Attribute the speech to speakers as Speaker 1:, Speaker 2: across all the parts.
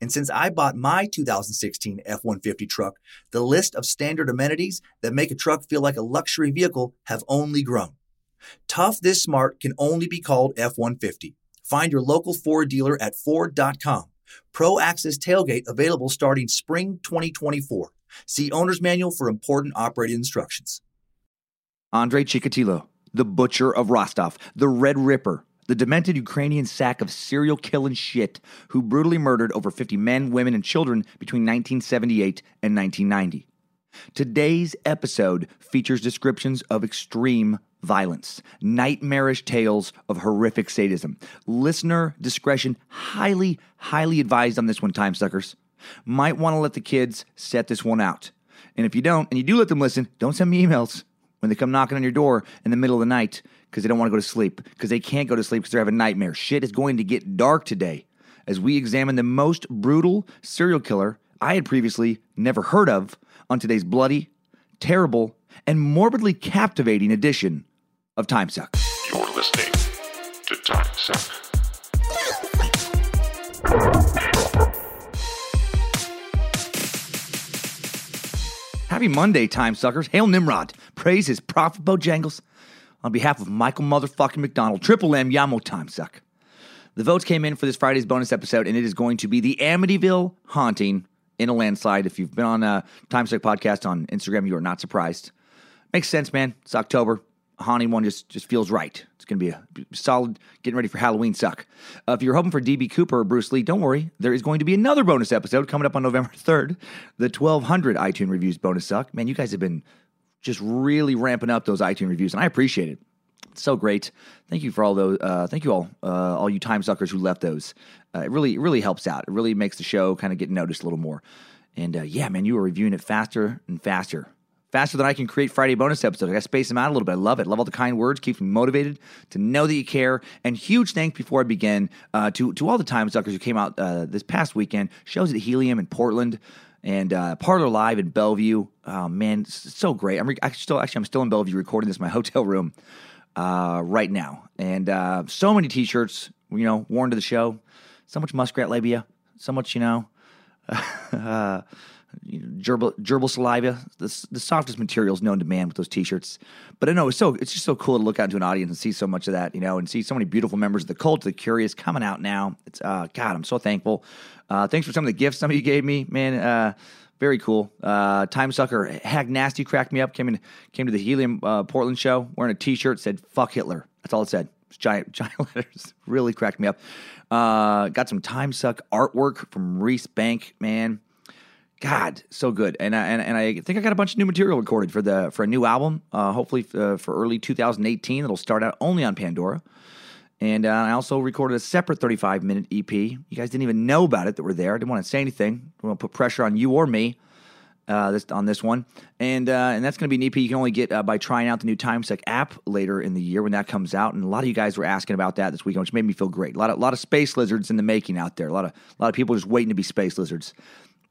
Speaker 1: And since I bought my 2016 F 150 truck, the list of standard amenities that make a truck feel like a luxury vehicle have only grown. Tough this smart can only be called F 150. Find your local Ford dealer at Ford.com. Pro Access Tailgate available starting spring 2024. See Owner's Manual for important operating instructions.
Speaker 2: Andre Chikatilo, the butcher of Rostov, the Red Ripper, the demented Ukrainian sack of serial killing shit who brutally murdered over 50 men, women, and children between 1978 and 1990. Today's episode features descriptions of extreme violence, nightmarish tales of horrific sadism. Listener discretion highly, highly advised on this one, time suckers. Might want to let the kids set this one out. And if you don't, and you do let them listen, don't send me emails when they come knocking on your door in the middle of the night because they don't want to go to sleep, because they can't go to sleep because they're having nightmares. Shit is going to get dark today as we examine the most brutal serial killer I had previously never heard of on today's bloody, terrible, and morbidly captivating edition of Time Suck.
Speaker 3: You're listening to Time Suck.
Speaker 2: Happy Monday, time suckers. Hail Nimrod. Praise his prophet Bojangles. On behalf of Michael motherfucking McDonald, Triple M Yamo Time Suck. The votes came in for this Friday's bonus episode, and it is going to be the Amityville haunting in a landslide. If you've been on a Time Suck podcast on Instagram, you are not surprised. Makes sense, man. It's October. A haunting one just, just feels right. It's going to be a solid getting ready for Halloween suck. Uh, if you're hoping for DB Cooper or Bruce Lee, don't worry. There is going to be another bonus episode coming up on November 3rd, the 1200 iTunes Reviews bonus suck. Man, you guys have been just really ramping up those iTunes reviews, and I appreciate it. It's so great. Thank you for all those. Uh, thank you all, uh, all you time suckers who left those. Uh, it really, it really helps out. It really makes the show kind of get noticed a little more. And uh, yeah, man, you are reviewing it faster and faster faster than I can create Friday bonus episodes. I got to space them out a little bit. I love it. Love all the kind words. Keeps me motivated to know that you care. And huge thanks before I begin uh, to to all the time suckers who came out uh, this past weekend. Shows at Helium in Portland and uh, Parlor Live in Bellevue. Oh man, so great. I'm re- still actually I'm still in Bellevue recording this in my hotel room uh, right now, and uh, so many T-shirts. You know, worn to the show. So much muskrat labia. So much you know. uh, gerbil, gerbil saliva, the, the softest materials known to man with those t-shirts. But I know it's so it's just so cool to look out into an audience and see so much of that, you know, and see so many beautiful members of the cult, the curious coming out now. It's uh, God, I'm so thankful. Uh, thanks for some of the gifts some of you gave me, man. Uh, very cool. Uh, Time Sucker, Hag Nasty cracked me up. Came in, came to the Helium uh, Portland show wearing a T-shirt said "fuck Hitler." That's all it said. Giant, giant letters. Really cracked me up. Uh, got some Time Suck artwork from Reese Bank. Man, God, so good. And I, and, and I think I got a bunch of new material recorded for the for a new album. Uh, hopefully uh, for early 2018. It'll start out only on Pandora. And uh, I also recorded a separate 35 minute EP. You guys didn't even know about it that we're there. I didn't want to say anything. I want to put pressure on you or me uh, this, on this one. And uh, and that's going to be an EP you can only get uh, by trying out the new Time Suck app later in the year when that comes out. And a lot of you guys were asking about that this weekend, which made me feel great. A lot of, a lot of space lizards in the making out there. A lot of, a lot of people just waiting to be space lizards.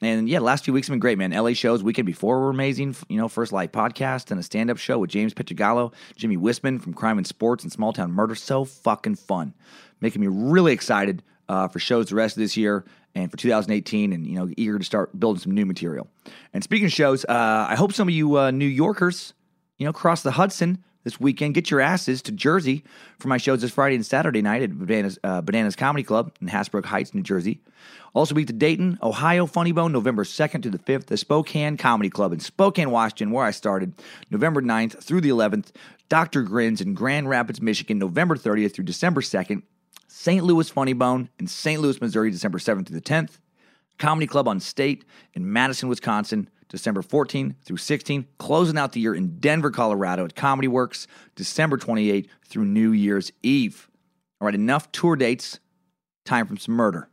Speaker 2: And yeah, last few weeks have been great, man. LA shows weekend before were amazing. You know, First Light podcast and a stand up show with James Pietragallo, Jimmy Wisman from Crime in Sports and Small Town Murder. So fucking fun. Making me really excited uh, for shows the rest of this year and for 2018 and, you know, eager to start building some new material. And speaking of shows, uh, I hope some of you uh, New Yorkers, you know, cross the Hudson this weekend. Get your asses to Jersey for my shows this Friday and Saturday night at Bananas, uh, Bananas Comedy Club in Hasbrouck Heights, New Jersey. Also, week to Dayton, Ohio, Funny Bone, November 2nd to the 5th. The Spokane Comedy Club in Spokane, Washington, where I started, November 9th through the 11th. Dr. Grins in Grand Rapids, Michigan, November 30th through December 2nd. St. Louis Funny Bone in St. Louis, Missouri, December 7th through the 10th. Comedy Club on State in Madison, Wisconsin, December 14 through 16. Closing out the year in Denver, Colorado at Comedy Works, December 28 through New Year's Eve. All right, enough tour dates. Time for some murder.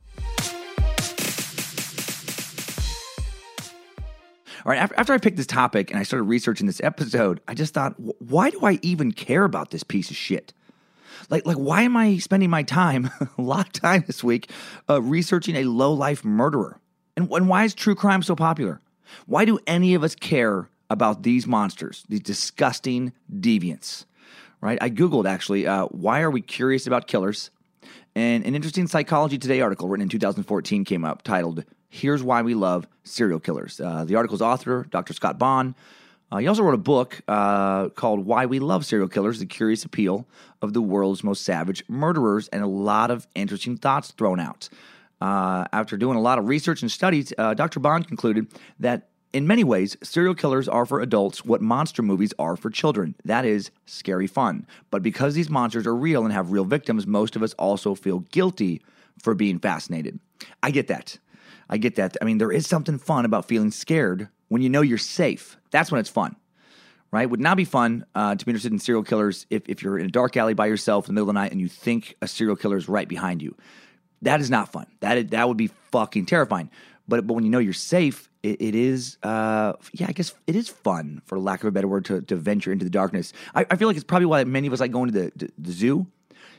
Speaker 2: All right, after, after I picked this topic and I started researching this episode, I just thought, why do I even care about this piece of shit? Like, like, why am I spending my time, a lot of time this week, uh, researching a low life murderer? And, and why is true crime so popular? Why do any of us care about these monsters, these disgusting deviants? Right? I Googled actually, uh, why are we curious about killers? And an interesting Psychology Today article written in 2014 came up titled, Here's Why We Love Serial Killers. Uh, the article's author, Dr. Scott Bonn, uh, he also wrote a book uh, called Why We Love Serial Killers The Curious Appeal of the World's Most Savage Murderers, and a lot of interesting thoughts thrown out. Uh, after doing a lot of research and studies, uh, Dr. Bonn concluded that in many ways, serial killers are for adults what monster movies are for children. That is scary fun. But because these monsters are real and have real victims, most of us also feel guilty for being fascinated. I get that. I get that. I mean, there is something fun about feeling scared when you know you're safe. That's when it's fun, right? Would not be fun uh, to be interested in serial killers if, if you're in a dark alley by yourself in the middle of the night and you think a serial killer is right behind you. That is not fun. That is, that would be fucking terrifying. But but when you know you're safe, it, it is uh, yeah, I guess it is fun for lack of a better word to, to venture into the darkness. I, I feel like it's probably why many of us like going to the, the, the zoo.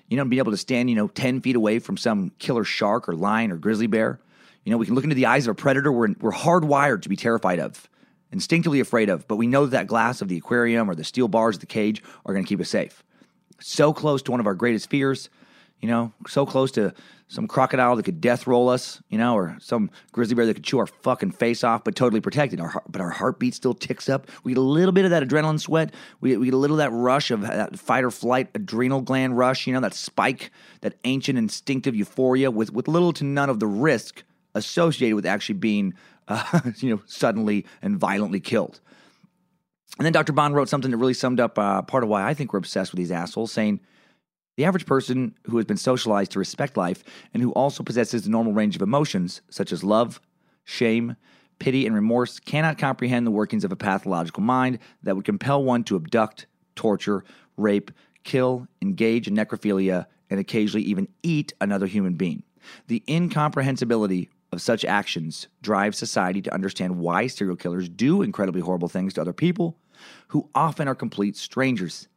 Speaker 2: You know, being able to stand you know ten feet away from some killer shark or lion or grizzly bear you know, we can look into the eyes of a predator we're, we're hardwired to be terrified of, instinctively afraid of, but we know that, that glass of the aquarium or the steel bars of the cage are going to keep us safe. So close to one of our greatest fears, you know, so close to some crocodile that could death roll us, you know, or some grizzly bear that could chew our fucking face off, but totally protected. Our but our heartbeat still ticks up. We get a little bit of that adrenaline sweat. We, we get a little of that rush of that fight or flight adrenal gland rush, you know, that spike, that ancient instinctive euphoria with, with little to none of the risk associated with actually being, uh, you know, suddenly and violently killed. And then Dr. Bonn wrote something that really summed up uh, part of why I think we're obsessed with these assholes, saying, the average person who has been socialized to respect life and who also possesses the normal range of emotions, such as love, shame, pity, and remorse, cannot comprehend the workings of a pathological mind that would compel one to abduct, torture, rape, kill, engage in necrophilia, and occasionally even eat another human being. The incomprehensibility of such actions drive society to understand why serial killers do incredibly horrible things to other people who often are complete strangers.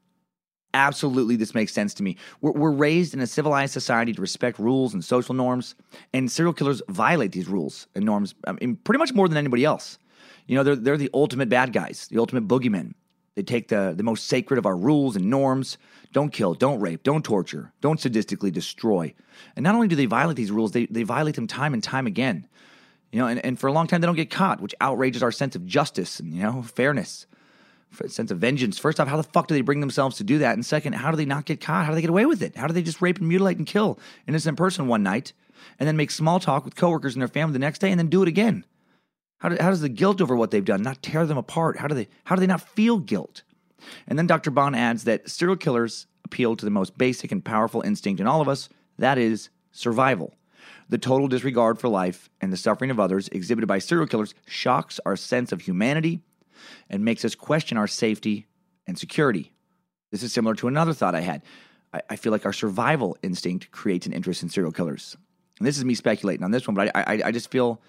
Speaker 2: Absolutely, this makes sense to me. We're, we're, raised in a civilized society to respect rules and social norms, and serial killers violate these rules and norms um, I mean, pretty much more than anybody else. You know, they're, they're the ultimate bad guys, the ultimate boogeymen. They take the, the most sacred of our rules and norms don't kill, don't rape, don't torture, don't sadistically destroy. And not only do they violate these rules, they, they violate them time and time again. You know, and, and for a long time they don't get caught, which outrages our sense of justice and, you know, fairness, sense of vengeance. First off, how the fuck do they bring themselves to do that? And second, how do they not get caught? How do they get away with it? How do they just rape and mutilate and kill an innocent person one night and then make small talk with coworkers and their family the next day and then do it again? How, do, how does the guilt over what they've done not tear them apart? How do they how do they not feel guilt? And then Dr. Bonn adds that serial killers appeal to the most basic and powerful instinct in all of us that is, survival. The total disregard for life and the suffering of others exhibited by serial killers shocks our sense of humanity and makes us question our safety and security. This is similar to another thought I had. I, I feel like our survival instinct creates an interest in serial killers. And this is me speculating on this one, but I, I, I just feel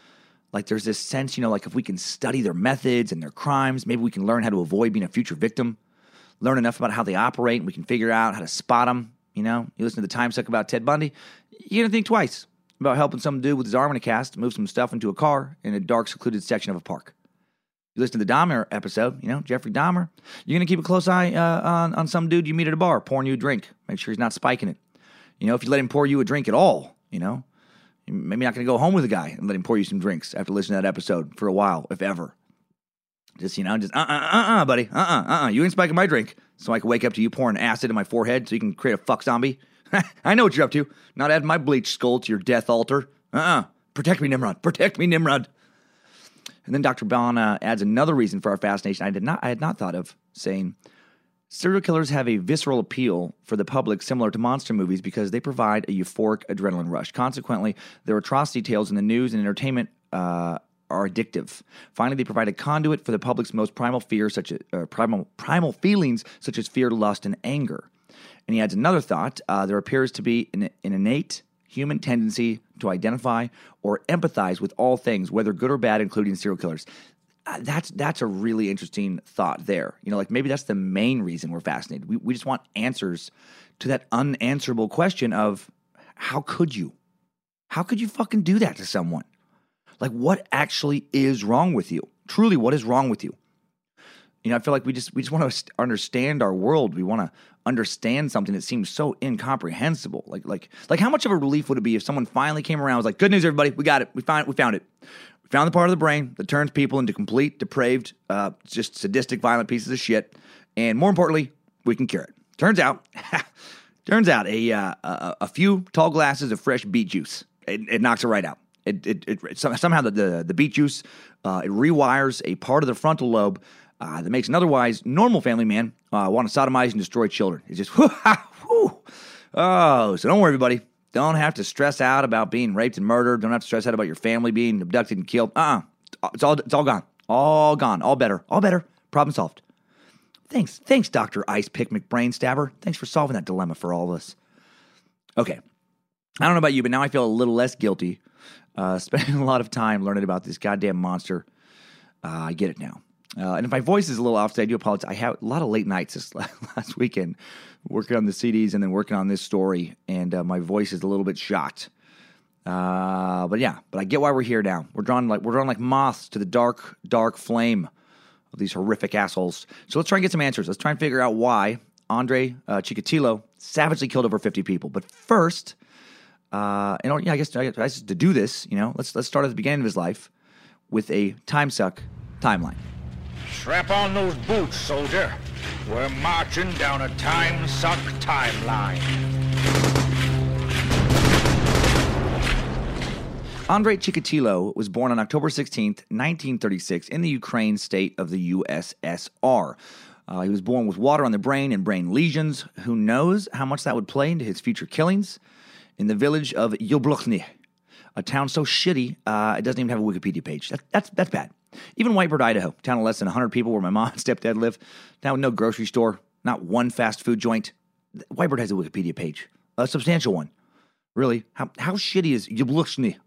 Speaker 2: like there's this sense, you know, like if we can study their methods and their crimes, maybe we can learn how to avoid being a future victim, learn enough about how they operate, and we can figure out how to spot them. You know, you listen to the time suck about Ted Bundy, you're gonna think twice. about helping some dude with his arm in a cast move some stuff into a car in a dark, secluded section of a park. You listen to the Dahmer episode, you know, Jeffrey Dahmer. You're going to keep a close eye uh, on, on some dude you meet at a bar pouring you a drink. Make sure he's not spiking it. You know, if you let him pour you a drink at all, you know, you're maybe not going to go home with a guy and let him pour you some drinks after listening to that episode for a while, if ever. Just, you know, just uh uh uh uh, buddy. Uh uh uh uh. You ain't spiking my drink so I can wake up to you pouring acid in my forehead so you can create a fuck zombie. I know what you're up to. Not add my bleached skull to your death altar. Uh uh Protect me, Nimrod. Protect me, Nimrod. And then Dr. Uh, adds another reason for our fascination I did not I had not thought of, saying serial killers have a visceral appeal for the public similar to monster movies because they provide a euphoric adrenaline rush. Consequently, their atrocity tales in the news and entertainment uh, are addictive. Finally, they provide a conduit for the public's most primal fears, such as uh, primal primal feelings such as fear, lust, and anger. And he adds another thought: uh, there appears to be an, an innate human tendency to identify or empathize with all things, whether good or bad, including serial killers. Uh, that's that's a really interesting thought there. You know, like maybe that's the main reason we're fascinated. We we just want answers to that unanswerable question of how could you? How could you fucking do that to someone? Like what actually is wrong with you? Truly, what is wrong with you? You know, I feel like we just we just want to understand our world. We want to understand something that seems so incomprehensible. Like like like how much of a relief would it be if someone finally came around and was like, "Good news, everybody, we got it. We found we found it. We found the part of the brain that turns people into complete, depraved, uh, just sadistic, violent pieces of shit. And more importantly, we can cure it." Turns out, turns out a, uh, a a few tall glasses of fresh beet juice it, it knocks it right out. It, it, it somehow the, the, the beet juice uh, it rewires a part of the frontal lobe uh, that makes an otherwise normal family man uh, want to sodomize and destroy children. It's just oh, so don't worry, everybody. Don't have to stress out about being raped and murdered. Don't have to stress out about your family being abducted and killed. Uh, uh it's all it's all gone, all gone, all better, all better. Problem solved. Thanks, thanks, Doctor Ice Pick McBrain Stabber. Thanks for solving that dilemma for all of us. Okay, I don't know about you, but now I feel a little less guilty uh, spending a lot of time learning about this goddamn monster. Uh, I get it now. Uh, and if my voice is a little off today, I do apologize. I had a lot of late nights this last weekend working on the CDs and then working on this story, and uh, my voice is a little bit shot. Uh, but yeah, but I get why we're here now. We're drawn like we're drawn like moths to the dark, dark flame of these horrific assholes. So let's try and get some answers. Let's try and figure out why Andre uh, Chikatilo savagely killed over 50 people. But first, uh, and yeah, I guess, I guess to do this, you know, let's let's start at the beginning of his life with a time suck timeline.
Speaker 4: Strap on those boots, soldier. We're marching down a time suck timeline.
Speaker 2: Andrei Chikatilo was born on October 16, 1936, in the Ukraine state of the USSR. Uh, he was born with water on the brain and brain lesions. Who knows how much that would play into his future killings? in the village of Yobluchny, a town so shitty uh, it doesn't even have a Wikipedia page. That, that's that's bad. Even Whitebird, Idaho, town of less than 100 people where my mom and stepdad live, town with no grocery store, not one fast food joint. Whitebird has a Wikipedia page, a substantial one. Really, how how shitty is Yobluchny?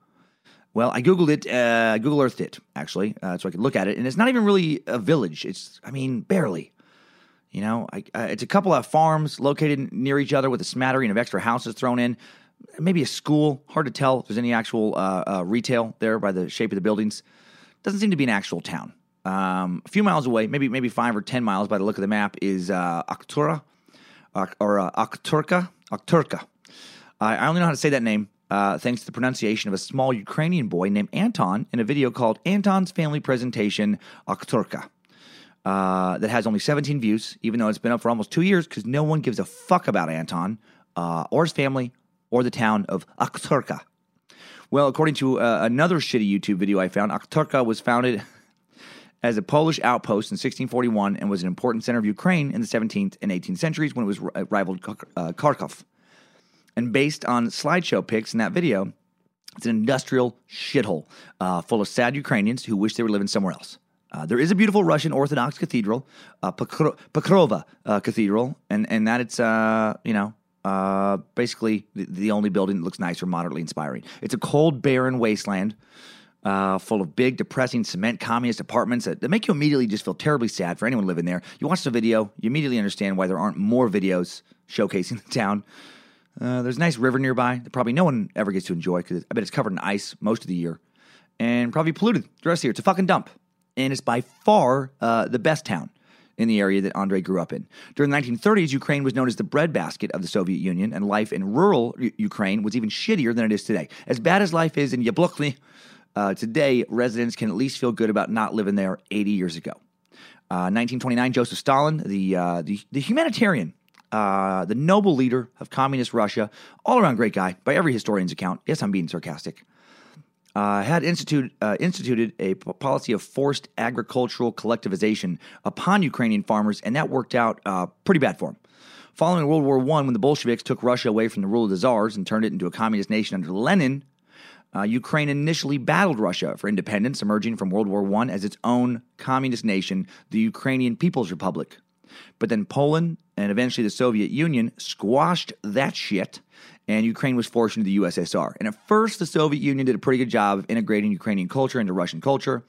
Speaker 2: Well, I googled it, uh, Google Earthed it actually, uh, so I could look at it, and it's not even really a village. It's, I mean, barely. You know, I, uh, it's a couple of farms located near each other with a smattering of extra houses thrown in maybe a school. Hard to tell if there's any actual uh, uh, retail there by the shape of the buildings. Doesn't seem to be an actual town. Um, a few miles away, maybe maybe five or ten miles by the look of the map, is uh, Aktura or uh, Akturka. Akturka. I only know how to say that name uh, thanks to the pronunciation of a small Ukrainian boy named Anton in a video called Anton's Family Presentation Akturka. Uh, that has only 17 views, even though it's been up for almost two years because no one gives a fuck about Anton uh, or his family or the town of Akturka. Well, according to uh, another shitty YouTube video I found, Akturka was founded as a Polish outpost in 1641 and was an important center of Ukraine in the 17th and 18th centuries when it was uh, rivaled uh, Kharkov. And based on slideshow pics in that video, it's an industrial shithole uh, full of sad Ukrainians who wish they were living somewhere else. Uh, there is a beautiful Russian Orthodox cathedral, uh, Pokrova uh, Cathedral, and and that it's uh, you know uh, basically, the, the, only building that looks nice or moderately inspiring. It's a cold, barren wasteland uh, full of big, depressing cement communist apartments that, that, make you immediately just feel terribly sad for anyone living there. You watch the video, you immediately understand why there aren't more videos showcasing the town. Uh, there's a nice river nearby that probably no one ever gets to enjoy because I bet it's covered in ice most of the year and probably polluted the rest of the year. It's a fucking dump. And it's by far uh, the best town in the area that Andre grew up in. During the 1930s, Ukraine was known as the breadbasket of the Soviet Union, and life in rural U- Ukraine was even shittier than it is today. As bad as life is in Yablokny, uh, today residents can at least feel good about not living there 80 years ago. Uh, 1929, Joseph Stalin, the, uh, the, the humanitarian, uh, the noble leader of communist Russia, all around great guy by every historian's account. Yes, I'm being sarcastic uh, had institute, uh, instituted a policy of forced agricultural collectivization upon Ukrainian farmers, and that worked out uh, pretty bad for them. Following World War I, when the Bolsheviks took Russia away from the rule of the czars and turned it into a communist nation under Lenin, uh, Ukraine initially battled Russia for independence, emerging from World War I as its own communist nation, the Ukrainian People's Republic. But then Poland and eventually the Soviet Union squashed that shit, and Ukraine was forced into the USSR. And at first, the Soviet Union did a pretty good job of integrating Ukrainian culture into Russian culture,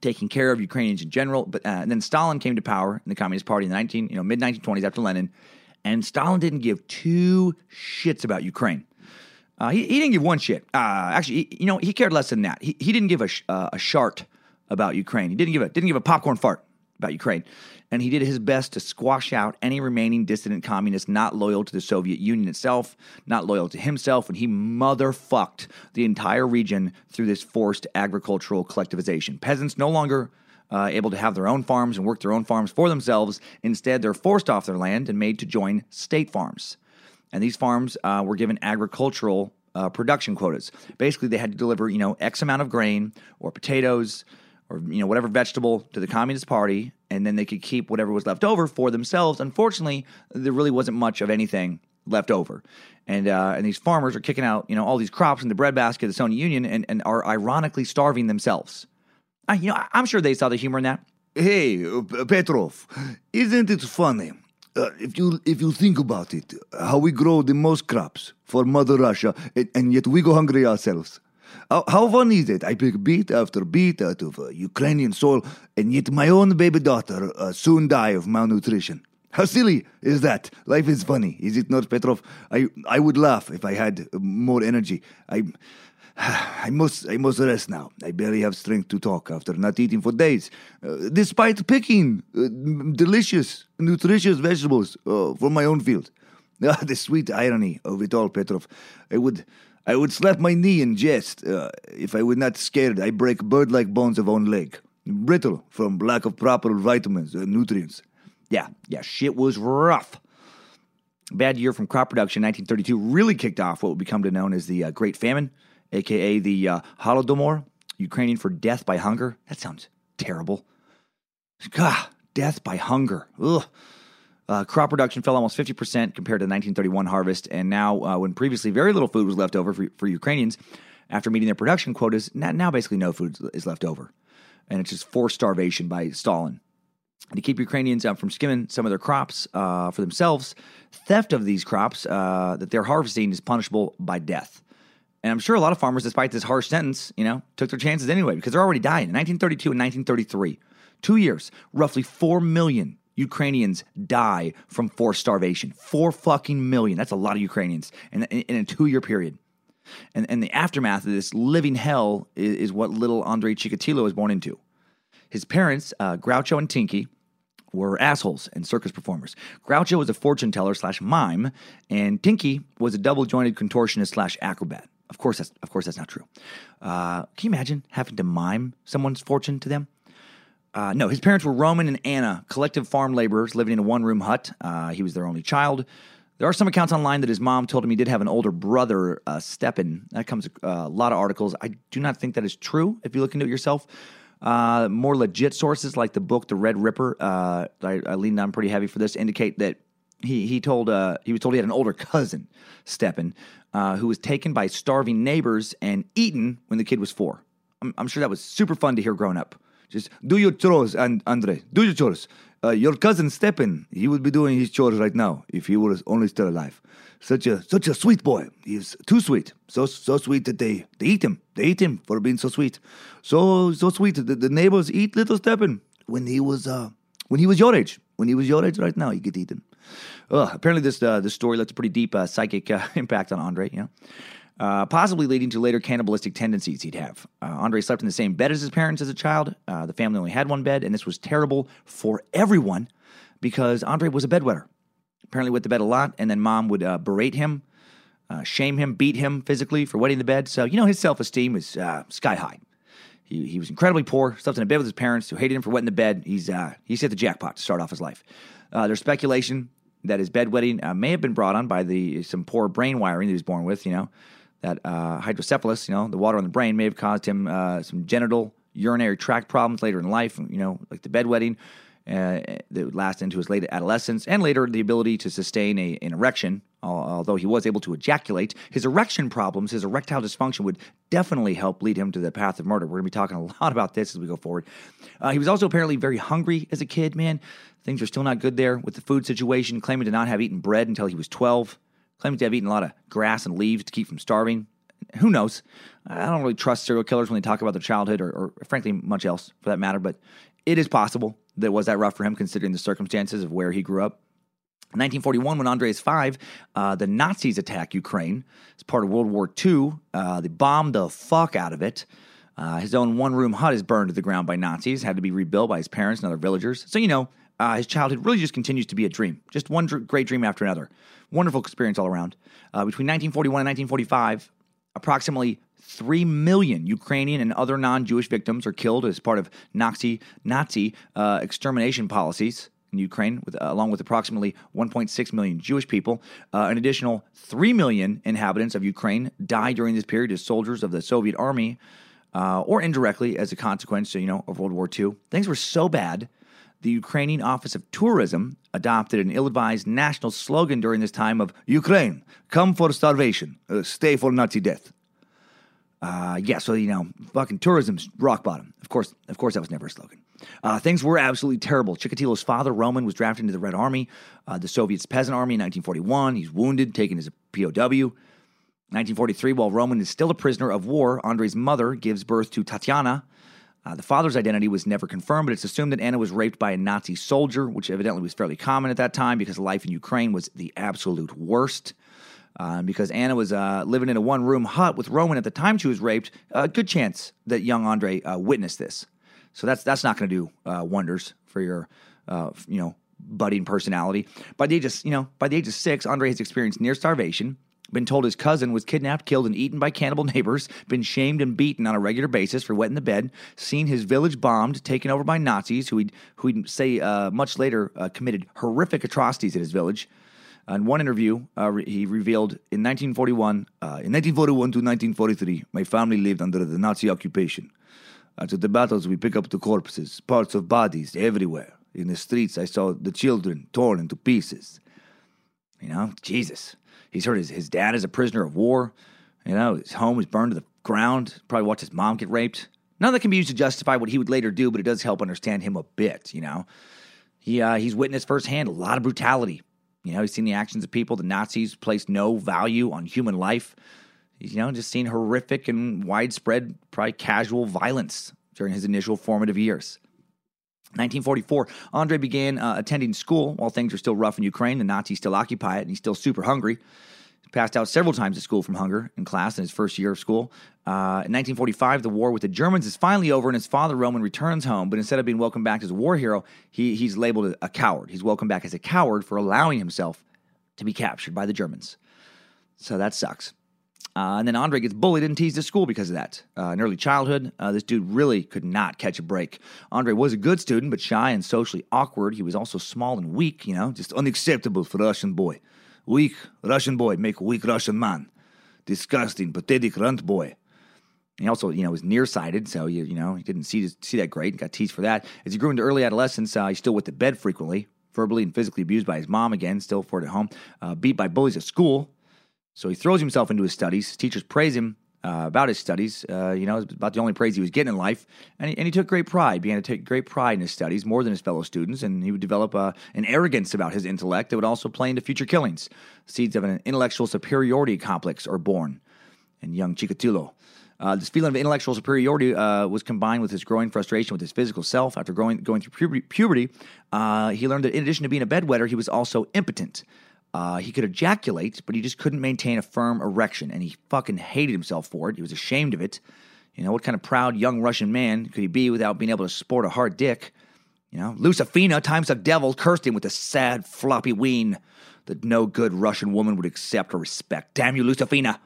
Speaker 2: taking care of Ukrainians in general. But uh, and then Stalin came to power in the Communist Party in the 19, you know, mid 1920s after Lenin, and Stalin didn't give two shits about Ukraine. Uh, he, he didn't give one shit. Uh, actually, he, you know, he cared less than that. He, he didn't give a, sh- uh, a shart about Ukraine. He didn't give a didn't give a popcorn fart about Ukraine. And he did his best to squash out any remaining dissident communists not loyal to the Soviet Union itself, not loyal to himself, and he motherfucked the entire region through this forced agricultural collectivization. Peasants no longer uh, able to have their own farms and work their own farms for themselves. Instead, they're forced off their land and made to join state farms. And these farms uh, were given agricultural uh, production quotas. Basically, they had to deliver, you know, X amount of grain or potatoes or you know whatever vegetable to the Communist Party, and then they could keep whatever was left over for themselves. Unfortunately, there really wasn't much of anything left over, and uh, and these farmers are kicking out you know all these crops in the breadbasket of the Soviet Union, and, and are ironically starving themselves. I, you know, I'm sure they saw the humor in that.
Speaker 5: Hey, uh, Petrov, isn't it funny? Uh, if you if you think about it, how we grow the most crops for Mother Russia, and, and yet we go hungry ourselves. How, funny is it? I pick beet after beet out of uh, Ukrainian soil, and yet my own baby daughter uh, soon die of malnutrition. How silly is that? Life is funny, is it not, Petrov? I I would laugh if I had more energy. I. I must, I must rest now. I barely have strength to talk after not eating for days, uh, despite picking uh, delicious, nutritious vegetables uh, from my own field. Ah, the sweet irony of it all, Petrov. I would, I would slap my knee in jest uh, if I were not scared. I break bird-like bones of own leg, brittle from lack of proper vitamins and nutrients.
Speaker 2: Yeah, yeah, shit was rough. Bad year from crop production, 1932, really kicked off what would become to known as the uh, Great Famine, aka the uh, Holodomor, Ukrainian for death by hunger. That sounds terrible. God, death by hunger. Ugh. Uh, crop production fell almost 50% compared to the 1931 harvest, and now, uh, when previously very little food was left over for, for Ukrainians, after meeting their production quotas, now, now basically no food is left over. And it's just forced starvation by Stalin to keep Ukrainians uh, from skimming some of their crops uh, for themselves, theft of these crops uh, that they're harvesting is punishable by death. And I'm sure a lot of farmers, despite this harsh sentence, you know, took their chances anyway because they're already dying. In 1932 and 1933, two years, roughly four million Ukrainians die from forced starvation. Four fucking million. That's a lot of Ukrainians in, in, in a two-year period. And, and the aftermath of this living hell is, is what little Andrei Chikatilo was born into. His parents, uh, Groucho and Tinky, were assholes and circus performers. Groucho was a fortune teller slash mime, and Tinky was a double jointed contortionist slash acrobat. Of course, that's of course that's not true. Uh, can you imagine having to mime someone's fortune to them? Uh, no, his parents were Roman and Anna, collective farm laborers living in a one room hut. Uh, he was their only child. There are some accounts online that his mom told him he did have an older brother, uh, Stepan. That comes uh, a lot of articles. I do not think that is true if you look into it yourself. Uh, more legit sources like the book The Red Ripper, I, I leaned on pretty heavy for this, indicate that he he told he was told he had an older cousin, Stepan, who was taken by starving neighbors and eaten when the kid was four. I'm, I'm sure that was super fun to hear growing up. Just do your chores, and Andre, do your chores. Uh, your cousin Stepan, he would be doing his chores right now if he was only still alive. Such a such a sweet boy. He's too sweet. So so sweet that they, they eat him. They eat him for being so sweet. So so sweet that the neighbors eat little Stepan when he was uh when he was your age. When he was your age right now, he get eaten. Apparently, this uh, this story left a pretty deep uh, psychic uh, impact on Andre. Know, uh, possibly leading to later cannibalistic tendencies he'd have. Uh, Andre slept in the same bed as his parents as a child. Uh, the family only had one bed, and this was terrible for everyone because Andre was a bedwetter. Apparently, wet the bed a lot, and then mom would uh, berate him, uh, shame him, beat him physically for wetting the bed. So, you know, his self esteem was uh, sky high. He, he was incredibly poor, slept in a bed with his parents who hated him for wetting the bed. He's, he's hit the jackpot to start off his life. There's speculation that his bedwetting may have been brought on by the some poor brain wiring that he was born with, you know, that uh, hydrocephalus, you know, the water on the brain may have caused him uh, some genital urinary tract problems later in life, you know, like the bedwetting uh, that would last into his late adolescence, and later the ability to sustain a, an erection. Although he was able to ejaculate, his erection problems, his erectile dysfunction would definitely help lead him to the path of murder. We're going to be talking a lot about this as we go forward. Uh, he was also apparently very hungry as a kid, man. Things are still not good there with the food situation, claiming to not have eaten bread until he was 12, claiming to have eaten a lot of grass and leaves to keep from starving. Who knows? I don't really trust serial killers when they talk about their childhood or, or frankly, much else for that matter, but it is possible that was that rough for him considering the circumstances of where he grew up. In 1941, when Andre is five, uh, the Nazis attack Ukraine as part of World War II. Uh, they bombed the fuck out of it. Uh, his own one room hut is burned to the ground by Nazis, had to be rebuilt by his parents and other villagers. So, you know, uh, his childhood really just continues to be a dream, just one dr- great dream after another. Wonderful experience all around. Uh, between 1941 and 1945, approximately 3 million Ukrainian and other non Jewish victims are killed as part of Nazi, Nazi uh, extermination policies in Ukraine, with, uh, along with approximately 1.6 million Jewish people. Uh, an additional 3 million inhabitants of Ukraine died during this period as soldiers of the Soviet army, uh, or indirectly as a consequence, you know, of World War II. Things were so bad. The Ukrainian Office of Tourism adopted an ill-advised national slogan during this time of Ukraine, come for starvation, uh, stay for Nazi death. Uh, yeah, so you know, fucking tourism's rock bottom. Of course, of course, that was never a slogan. Uh, things were absolutely terrible. Chikatilo's father, Roman, was drafted into the Red Army, uh, the Soviet's peasant army in 1941. He's wounded, taken as a POW. 1943, while Roman is still a prisoner of war, Andre's mother gives birth to Tatiana. Uh, the father's identity was never confirmed, but it's assumed that Anna was raped by a Nazi soldier, which evidently was fairly common at that time because life in Ukraine was the absolute worst. Uh, because Anna was uh, living in a one room hut with Roman at the time she was raped, a good chance that young Andre uh, witnessed this. So that's that's not going to do uh, wonders for your uh, you know budding personality. By the age of you know by the age of six, Andre has experienced near starvation. Been told his cousin was kidnapped, killed, and eaten by cannibal neighbors. Been shamed and beaten on a regular basis for wetting the bed. Seen his village bombed, taken over by Nazis, who he'd, who he'd say uh, much later committed horrific atrocities at his village. In one interview, uh, re- he revealed in 1941, uh, in 1941 to 1943, my family lived under the Nazi occupation. After the battles, we pick up the corpses, parts of bodies everywhere. In the streets, I saw the children torn into pieces. You know, Jesus. He's heard his, his dad is a prisoner of war. You know, his home was burned to the ground. Probably watched his mom get raped. None of that can be used to justify what he would later do, but it does help understand him a bit, you know. He, uh, he's witnessed firsthand a lot of brutality, you know, he's seen the actions of people. The Nazis placed no value on human life. He's, you know, just seen horrific and widespread, probably casual violence during his initial formative years. 1944, Andre began uh, attending school while things were still rough in Ukraine. The Nazis still occupy it, and he's still super hungry. He passed out several times at school from hunger in class in his first year of school. Uh, in 1945, the war with the Germans is finally over, and his father, Roman, returns home. But instead of being welcomed back as a war hero, he, he's labeled a coward. He's welcomed back as a coward for allowing himself to be captured by the Germans. So that sucks. Uh, and then Andre gets bullied and teased at school because of that. Uh, in early childhood, uh, this dude really could not catch a break. Andre was a good student, but shy and socially awkward. He was also small and weak, you know, just unacceptable for a Russian boy. Weak Russian boy make weak Russian man. Disgusting, pathetic runt boy. He also, you know, was nearsighted, so you, you know he didn't see see that great. Got teased for that. As he grew into early adolescence, uh, he's still went to bed frequently, verbally and physically abused by his mom again, still for at home, uh, beat by bullies at school. So he throws himself into his studies. Teachers praise him uh, about his studies. Uh, you know, about the only praise he was getting in life, and he, and he, took great pride. Began to take great pride in his studies more than his fellow students, and he would develop uh, an arrogance about his intellect that would also play into future killings. Seeds of an intellectual superiority complex are born in young Chikatilo. Uh, this feeling of intellectual superiority uh, was combined with his growing frustration with his physical self. After growing, going through puberty, puberty uh, he learned that in addition to being a bedwetter, he was also impotent. Uh, he could ejaculate, but he just couldn't maintain a firm erection, and he fucking hated himself for it. He was ashamed of it. You know, what kind of proud young Russian man could he be without being able to sport a hard dick? You know, Lucifina, times of devil, cursed him with a sad, floppy ween that no good Russian woman would accept or respect. Damn you, Lucifina!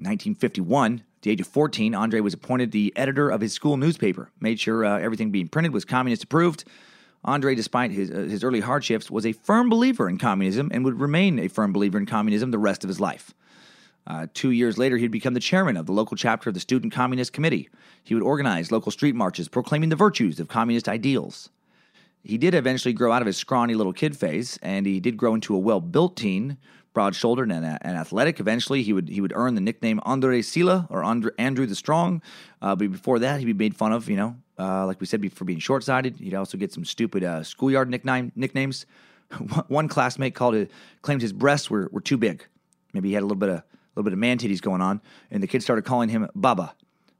Speaker 2: 1951, at the age of 14, Andre was appointed the editor of his school newspaper, made sure uh, everything being printed was communist approved. Andre, despite his, uh, his early hardships, was a firm believer in communism and would remain a firm believer in communism the rest of his life. Uh, two years later, he'd become the chairman of the local chapter of the Student Communist Committee. He would organize local street marches proclaiming the virtues of communist ideals. He did eventually grow out of his scrawny little kid phase, and he did grow into a well built teen, broad shouldered and, and, athletic. Eventually, he would he would earn the nickname Andre Sila or Andre, Andrew the Strong. Uh, but before that, he'd be made fun of, you know, uh, like we said, for being short sighted. He'd also get some stupid uh, schoolyard nickname, nicknames. One classmate called it, claimed his breasts were, were too big. Maybe he had a little bit of a little bit of man titties going on, and the kid started calling him Baba,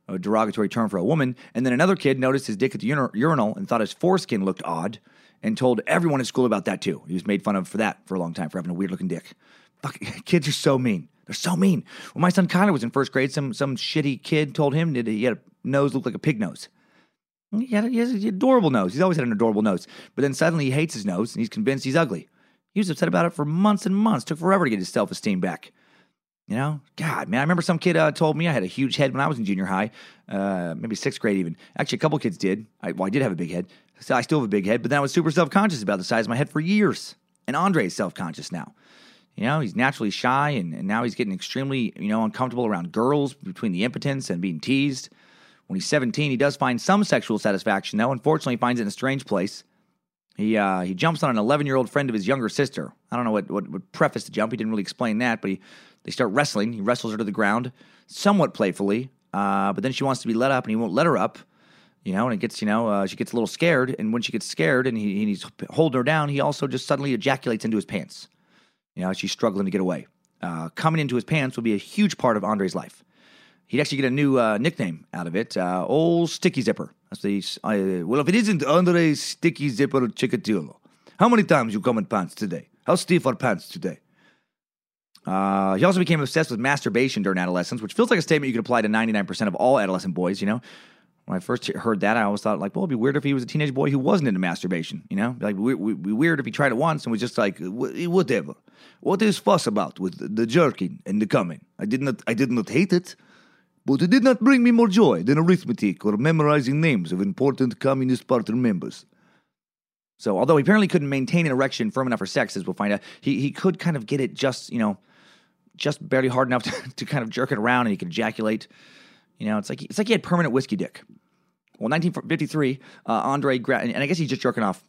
Speaker 2: a derogatory term for a woman. And then another kid noticed his dick at the ur- urinal and thought his foreskin looked odd, and told everyone at school about that too. He was made fun of for that for a long time for having a weird looking dick. Fuck, kids are so mean. They're so mean. When my son Connor was in first grade, some some shitty kid told him that he had a nose looked like a pig nose. He, had he has an adorable nose. He's always had an adorable nose. But then suddenly he hates his nose and he's convinced he's ugly. He was upset about it for months and months. Took forever to get his self esteem back. You know, God, man, I remember some kid uh, told me I had a huge head when I was in junior high, uh, maybe sixth grade even. Actually, a couple kids did. I, well, I did have a big head. So I still have a big head, but then I was super self conscious about the size of my head for years. And Andre is self conscious now. You know, he's naturally shy, and, and now he's getting extremely, you know, uncomfortable around girls between the impotence and being teased. When he's 17, he does find some sexual satisfaction, though. Unfortunately, he finds it in a strange place. He uh, he jumps on an 11 year old friend of his younger sister. I don't know what, what would preface the jump. He didn't really explain that, but he, they start wrestling. He wrestles her to the ground, somewhat playfully, uh, but then she wants to be let up, and he won't let her up. You know, and it gets, you know, uh, she gets a little scared, and when she gets scared and, he, and he's holding her down, he also just suddenly ejaculates into his pants. You know, she's struggling to get away. Uh, coming into his pants will be a huge part of Andre's life. He'd actually get a new uh, nickname out of it, uh, Old Sticky Zipper. That's the, uh, well, if it isn't Andre Sticky Zipper Chikatilo, how many times you come in pants today? How stiff are pants today? Uh, he also became obsessed with masturbation during adolescence, which feels like a statement you could apply to 99% of all adolescent boys, you know? When I first heard that, I always thought, like, well, it'd be weird if he was a teenage boy who wasn't into masturbation, you know? Like, we, we, be weird if he tried it once and was just like, whatever. What is fuss about with the jerking and the coming? I did not, I did not hate it, but it did not bring me more joy than arithmetic or memorizing names of important Communist Party members. So, although he apparently couldn't maintain an erection firm enough for sex, as we'll find out, he, he could kind of get it just, you know, just barely hard enough to, to kind of jerk it around and he could ejaculate. You know, it's like it's like he had permanent whiskey dick. Well, 1953, uh, Andre, gra- and I guess he's just jerking off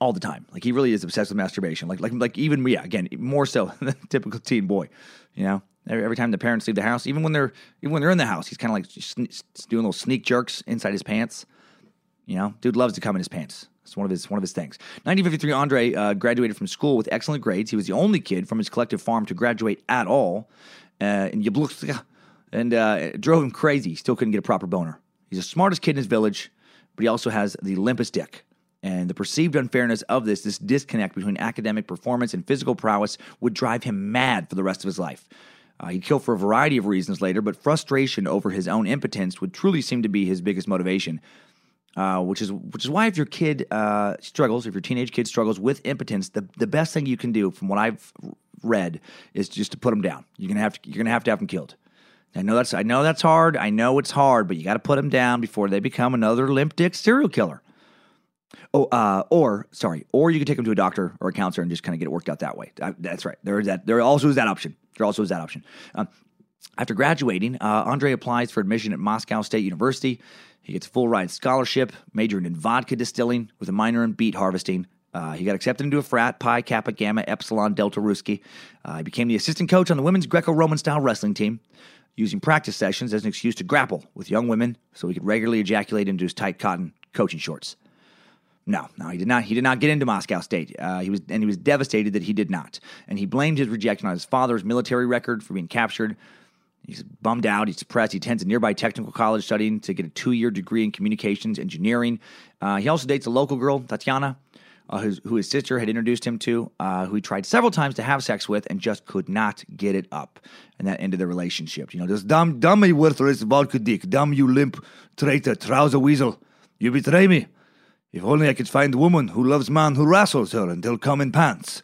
Speaker 2: all the time. Like he really is obsessed with masturbation. Like like like even yeah, again more so than a typical teen boy. You know, every, time the parents leave the house, even when they're even when they're in the house, he's kind of like doing little sneak jerks inside his pants. You know, dude loves to come in his pants. It's one of his one of his things. 1953, Andre uh, graduated from school with excellent grades. He was the only kid from his collective farm to graduate at all uh, Yablutska, and uh, it drove him crazy. He still couldn't get a proper boner. He's the smartest kid in his village, but he also has the limpest dick. And the perceived unfairness of this, this disconnect between academic performance and physical prowess, would drive him mad for the rest of his life. Uh, he'd kill for a variety of reasons later, but frustration over his own impotence would truly seem to be his biggest motivation. Uh, which is which is why if your kid uh, struggles, if your teenage kid struggles with impotence, the the best thing you can do, from what I've read, is just to put them down. You're gonna have to you're gonna have to have them killed. I know that's I know that's hard. I know it's hard, but you got to put them down before they become another limp dick serial killer. Oh, uh, or sorry, or you can take them to a doctor or a counselor and just kind of get it worked out that way. That's right. There is that. There also is that option. There also is that option. Um, after graduating, uh, Andre applies for admission at Moscow State University. He gets a full ride scholarship, majoring in vodka distilling with a minor in beet harvesting. Uh, he got accepted into a frat, Pi Kappa Gamma Epsilon Delta Ruski. Uh, he became the assistant coach on the women's Greco Roman style wrestling team, using practice sessions as an excuse to grapple with young women so he could regularly ejaculate into his tight cotton coaching shorts. No, no, he did not. He did not get into Moscow State. Uh, he was, and he was devastated that he did not. And he blamed his rejection on his father's military record for being captured He's bummed out. He's depressed. He attends a nearby technical college studying to get a two year degree in communications engineering. Uh, he also dates a local girl, Tatiana, uh, who's, who his sister had introduced him to, uh, who he tried several times to have sex with and just could not get it up. And that ended the relationship. You know,
Speaker 5: This dumb, dummy worthless vodka dick. Dumb you limp traitor, trouser weasel. You betray me. If only I could find a woman who loves man who wrestles her until come in pants.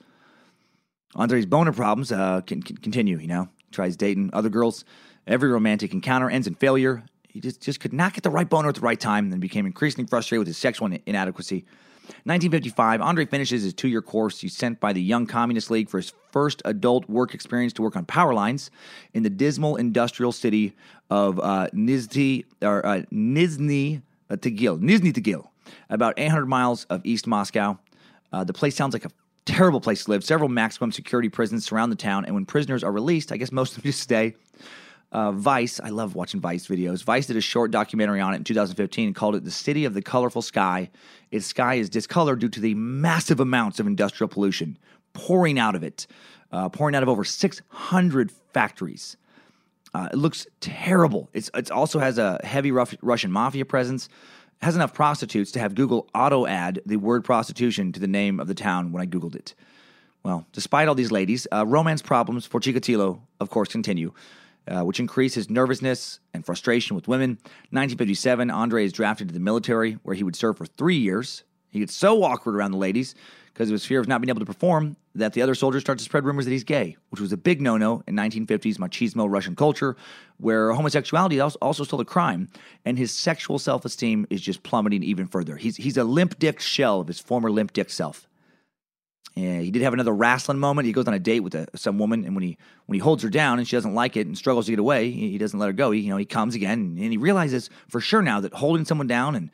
Speaker 2: Andre's boner problems uh, can, can continue, you know. Tries dating other girls. Every romantic encounter ends in failure. He just, just could not get the right boner at the right time and became increasingly frustrated with his sexual inadequacy. 1955, Andre finishes his two year course. He's sent by the Young Communist League for his first adult work experience to work on power lines in the dismal industrial city of uh, Nizhny, or, uh, Nizhny uh, Tagil, Nizhny Tagil, about 800 miles of East Moscow. Uh, the place sounds like a terrible place to live. Several maximum security prisons surround the town, and when prisoners are released, I guess most of them just stay. Uh, Vice, I love watching Vice videos. Vice did a short documentary on it in 2015 and called it The City of the Colorful Sky. Its sky is discolored due to the massive amounts of industrial pollution pouring out of it, uh, pouring out of over 600 factories. Uh, it looks terrible. It's it also has a heavy Russian mafia presence. Has enough prostitutes to have Google auto add the word prostitution to the name of the town when I googled it. Well, despite all these ladies, uh, romance problems for Chikatilo, of course, continue, uh, which increase his nervousness and frustration with women. 1957, Andre is drafted to the military, where he would serve for three years. He gets so awkward around the ladies because of his fear of not being able to perform that the other soldiers start to spread rumors that he's gay, which was a big no no in 1950s machismo Russian culture, where homosexuality is also- still a crime, and his sexual self esteem is just plummeting even further. He's, he's a limp dick shell of his former limp dick self. And he did have another wrestling moment. He goes on a date with a, some woman, and when he when he holds her down and she doesn't like it and struggles to get away, he, he doesn't let her go. He you know he comes again, and he realizes for sure now that holding someone down and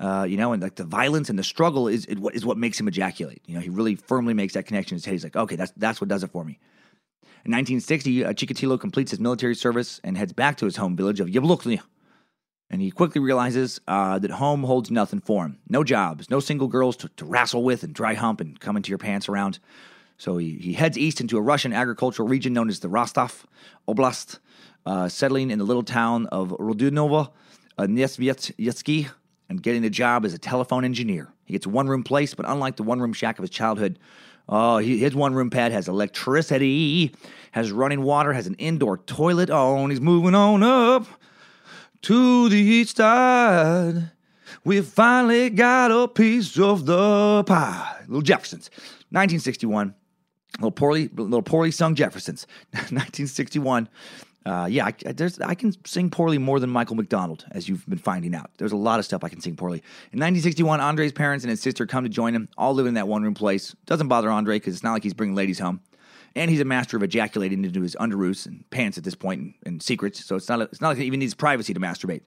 Speaker 2: uh, you know and like the violence and the struggle is what is what makes him ejaculate. You know he really firmly makes that connection in his head. He's like, okay, that's that's what does it for me. In 1960, uh, Chikatilo completes his military service and heads back to his home village of Yablokny. And he quickly realizes uh, that home holds nothing for him. No jobs, no single girls to, to wrestle with and dry hump and come into your pants around. So he, he heads east into a Russian agricultural region known as the Rostov Oblast, uh, settling in the little town of Rudunovo, uh, and getting a job as a telephone engineer. He gets a one room place, but unlike the one room shack of his childhood, oh, his one room pad has electricity, has running water, has an indoor toilet. Oh, and he's moving on up to the east side. We finally got a piece of the pie. Little Jeffersons, 1961. Little poorly, little poorly sung Jeffersons, 1961. Uh, yeah, I, I can sing poorly more than Michael McDonald, as you've been finding out. There's a lot of stuff I can sing poorly. In 1961, Andre's parents and his sister come to join him, all living in that one room place. Doesn't bother Andre because it's not like he's bringing ladies home, and he's a master of ejaculating into his underoos and pants at this point and, and secrets. So it's not it's not like he even needs privacy to masturbate.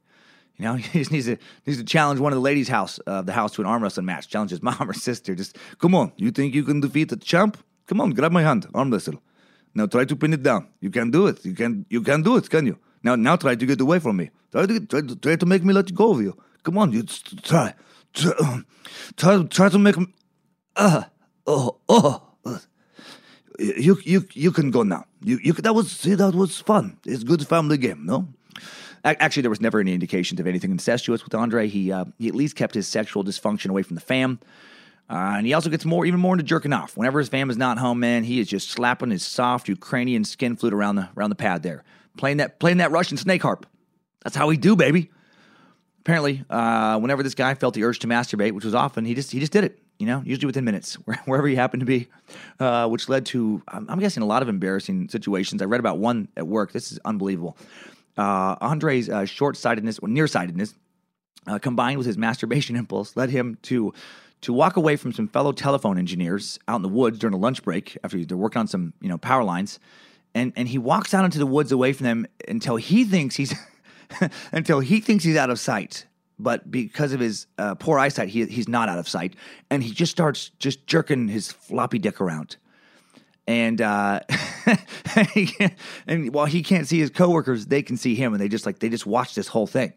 Speaker 2: You know, he just needs to needs to challenge one of the ladies' house uh, the house to an arm wrestling match. Challenge his mom or sister. Just come on, you think you can defeat the champ? Come on, grab my hand, arm wrestle. Now try to pin it down. You can do it. You can you can do it, can you? Now now try to get away from me. Try to try to, try to make me let go of you. Come on, you try. Try try, try to make me uh oh oh you you you can go now. You you that was see that was fun. It's good family game, no? Actually, there was never any indications of anything incestuous with Andre. He uh, he at least kept his sexual dysfunction away from the fam. Uh, and he also gets more, even more into jerking off. Whenever his fam is not home, man, he is just slapping his soft Ukrainian skin flute around the around the pad there, playing that playing that Russian snake harp. That's how we do, baby. Apparently, uh, whenever this guy felt the urge to masturbate, which was often, he just he just did it. You know, usually within minutes, wherever he happened to be, uh, which led to I'm, I'm guessing a lot of embarrassing situations. I read about one at work. This is unbelievable. Uh, Andre's uh, short-sightedness or nearsightedness uh, combined with his masturbation impulse, led him to to walk away from some fellow telephone engineers out in the woods during a lunch break after they're working on some you know power lines, and and he walks out into the woods away from them until he thinks he's until he thinks he's out of sight. But because of his uh, poor eyesight, he, he's not out of sight, and he just starts just jerking his floppy dick around. And uh, and while he can't see his coworkers, they can see him, and they just like they just watch this whole thing,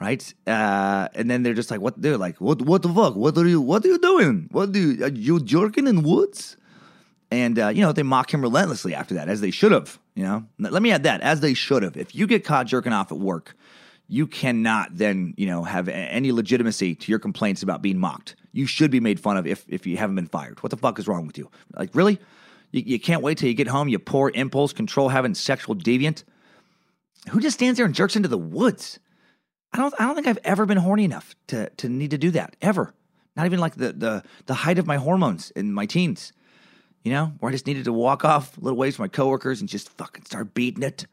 Speaker 2: right? Uh, and then they're just like, what? They're like, what? What the fuck? What are you? What are you doing? What do you? Are you jerking in woods? And, uh, you know, they mock him relentlessly after that, as they should have. You know, let me add that, as they should have. If you get caught jerking off at work, you cannot then, you know, have any legitimacy to your complaints about being mocked. You should be made fun of if, if you haven't been fired. What the fuck is wrong with you? Like, really? You, you can't wait till you get home, you poor impulse control having sexual deviant? Who just stands there and jerks into the woods? I don't I don't think I've ever been horny enough to to need to do that ever. Not even like the the the height of my hormones in my teens. You know, where I just needed to walk off a little ways from my coworkers and just fucking start beating it.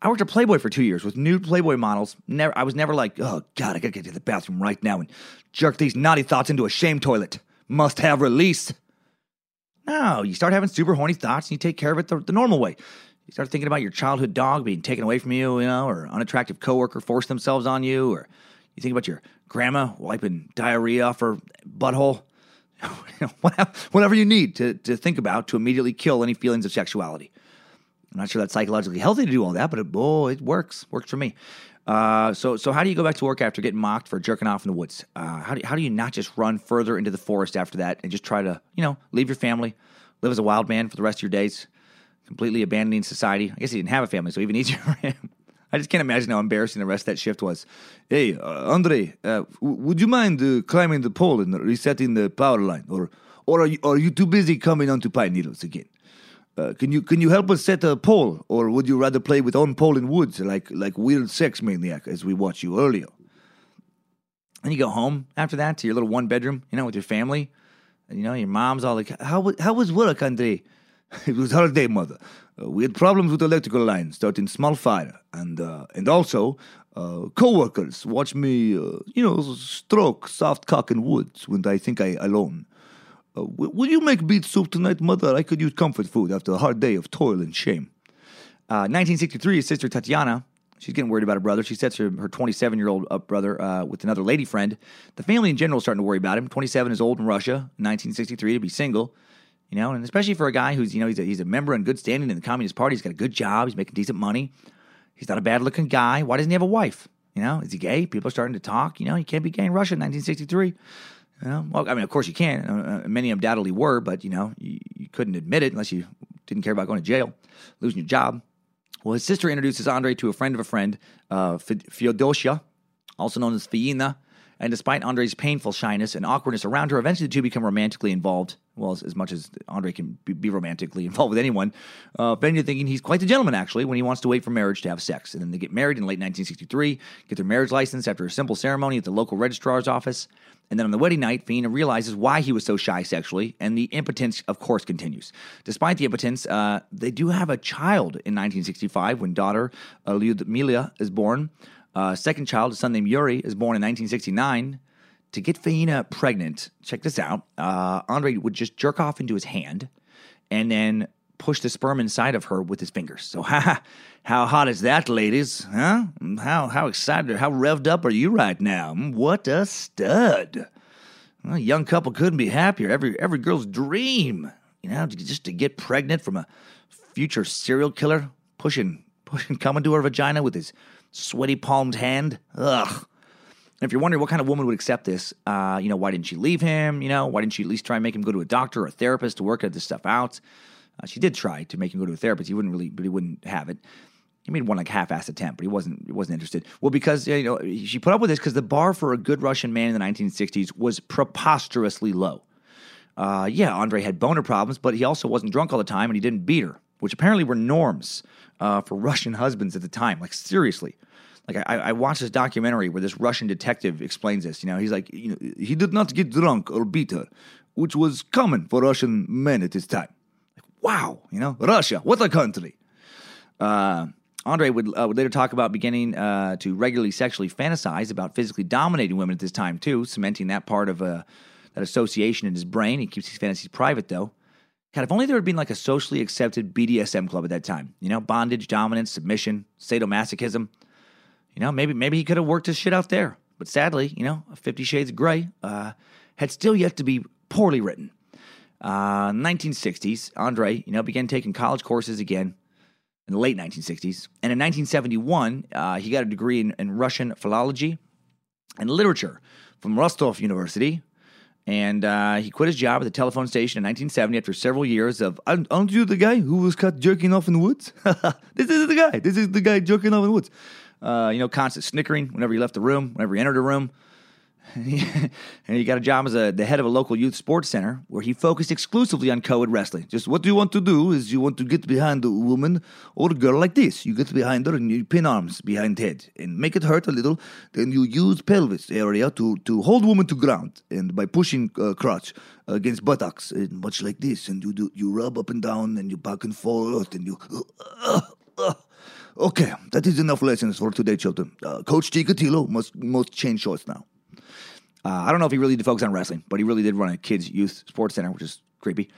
Speaker 2: I worked at Playboy for two years with nude Playboy models. Never, I was never like, oh god, I gotta get to the bathroom right now and jerk these naughty thoughts into a shame toilet. Must have release. No, you start having super horny thoughts and you take care of it the, the normal way. You start thinking about your childhood dog being taken away from you, you know, or unattractive coworker forced themselves on you, or you think about your grandma wiping diarrhea off her butthole. Whatever- Whatever you need to, to think about to immediately kill any feelings of sexuality. I'm not sure that's psychologically healthy to do all that, but it, oh, it works. Works for me. Uh, so, so how do you go back to work after getting mocked for jerking off in the woods? Uh, how do how do you not just run further into the forest after that and just try to you know leave your family, live as a wild man for the rest of your days, completely abandoning society? I guess he didn't have a family, so even easier for him. I just can't imagine how embarrassing the rest of that shift was.
Speaker 5: Hey, uh, Andre, uh, w- would you mind uh, climbing the pole and resetting the power line, or or are you, are you too busy coming onto pine needles again? Uh, can you can you help us set a pole, or would you rather play with on pole in woods like like weird sex maniac as we watched you earlier?
Speaker 2: And you go home after that to your little one bedroom, you know, with your family. And, you know, your mom's all like, "How how was work, Andre?"
Speaker 5: It was hard day, mother. Uh, we had problems with electrical lines, starting small fire, and uh, and also uh, co-workers watch me, uh, you know, stroke soft cock in woods when I think I alone. Uh, w- will you make beet soup tonight, mother? I could use comfort food after a hard day of toil and shame.
Speaker 2: Uh, 1963, his sister Tatiana, she's getting worried about her brother. She sets her, her 27 year old up brother uh, with another lady friend. The family in general is starting to worry about him. 27 is old in Russia, 1963 to be single. You know, and especially for a guy who's, you know, he's a, he's a member in good standing in the Communist Party. He's got a good job. He's making decent money. He's not a bad looking guy. Why doesn't he have a wife? You know, is he gay? People are starting to talk. You know, you can't be gay in Russia in 1963. You know, well, I mean, of course you can. Uh, uh, many undoubtedly were, but you know, you, you couldn't admit it unless you didn't care about going to jail, losing your job. Well, his sister introduces Andre to a friend of a friend, uh, Feodosia, also known as Faina. And despite Andre's painful shyness and awkwardness around her, eventually the two become romantically involved. Well, as, as much as Andre can be, be romantically involved with anyone, uh, Fenya thinking he's quite the gentleman, actually, when he wants to wait for marriage to have sex. And then they get married in late 1963, get their marriage license after a simple ceremony at the local registrar's office. And then on the wedding night, Fiona realizes why he was so shy sexually, and the impotence, of course, continues. Despite the impotence, uh, they do have a child in 1965 when daughter uh, Lyudmila is born. Uh, second child, a son named Yuri, is born in 1969. To get Fiona pregnant, check this out. Uh, Andre would just jerk off into his hand and then push the sperm inside of her with his fingers. So, ha, how hot is that, ladies? Huh? How how excited, how revved up are you right now? Mm, What a stud! Well, a young couple couldn't be happier. Every every girl's dream, you know, just to get pregnant from a future serial killer pushing pushing coming to her vagina with his sweaty palmed hand. Ugh. And if you're wondering what kind of woman would accept this, uh, you know, why didn't she leave him? You know, why didn't she at least try and make him go to a doctor or a therapist to work out this stuff out? Uh, she did try to make him go to a therapist. He wouldn't really, but he wouldn't have it. He made one like half-assed attempt, but he wasn't he wasn't interested. Well, because you know she put up with this because the bar for a good Russian man in the 1960s was preposterously low. Uh, yeah, Andre had boner problems, but he also wasn't drunk all the time, and he didn't beat her, which apparently were norms uh, for Russian husbands at the time. Like seriously, like I, I watched this documentary where this Russian detective explains this. You know, he's like, you know,
Speaker 5: He did not get drunk or beat her, which was common for Russian men at this time.
Speaker 2: wow, you know, Russia, what a country. Uh, Andre would, uh, would later talk about beginning uh, to regularly sexually fantasize about physically dominating women at this time too, cementing that part of uh, that association in his brain. He keeps these fantasies private though. God, if only there had been like a socially accepted BDSM club at that time. You know, bondage, dominance, submission, sadomasochism. You know, maybe maybe he could have worked his shit out there. But sadly, you know, Fifty Shades of Grey uh, had still yet to be poorly written. Uh, 1960s, Andre, you know, began taking college courses again in the late 1960s. And in 1971, uh, he got a degree in, in Russian philology and literature from Rostov University. And uh, he quit his job at the telephone station in 1970 after several years of,
Speaker 5: Aren't you the guy who was caught jerking off in the woods? this is the guy. This is the guy jerking off in the woods.
Speaker 2: Uh, you know, constant snickering whenever he left the room, whenever he entered a room. and he got a job as a, the head of a local youth sports center where he focused exclusively on co-ed wrestling.
Speaker 5: Just what you want to do is you want to get behind a woman or a girl like this. You get behind her and you pin arms behind head and make it hurt a little. Then you use pelvis area to, to hold woman to ground and by pushing uh, crotch against buttocks and much like this. And you do you rub up and down and you back and forth and you. Okay, that is enough lessons for today, children. Uh, Coach Chikatilo must must change shorts now.
Speaker 2: Uh, I don't know if he really did focus on wrestling, but he really did run a kids' youth sports center, which is creepy.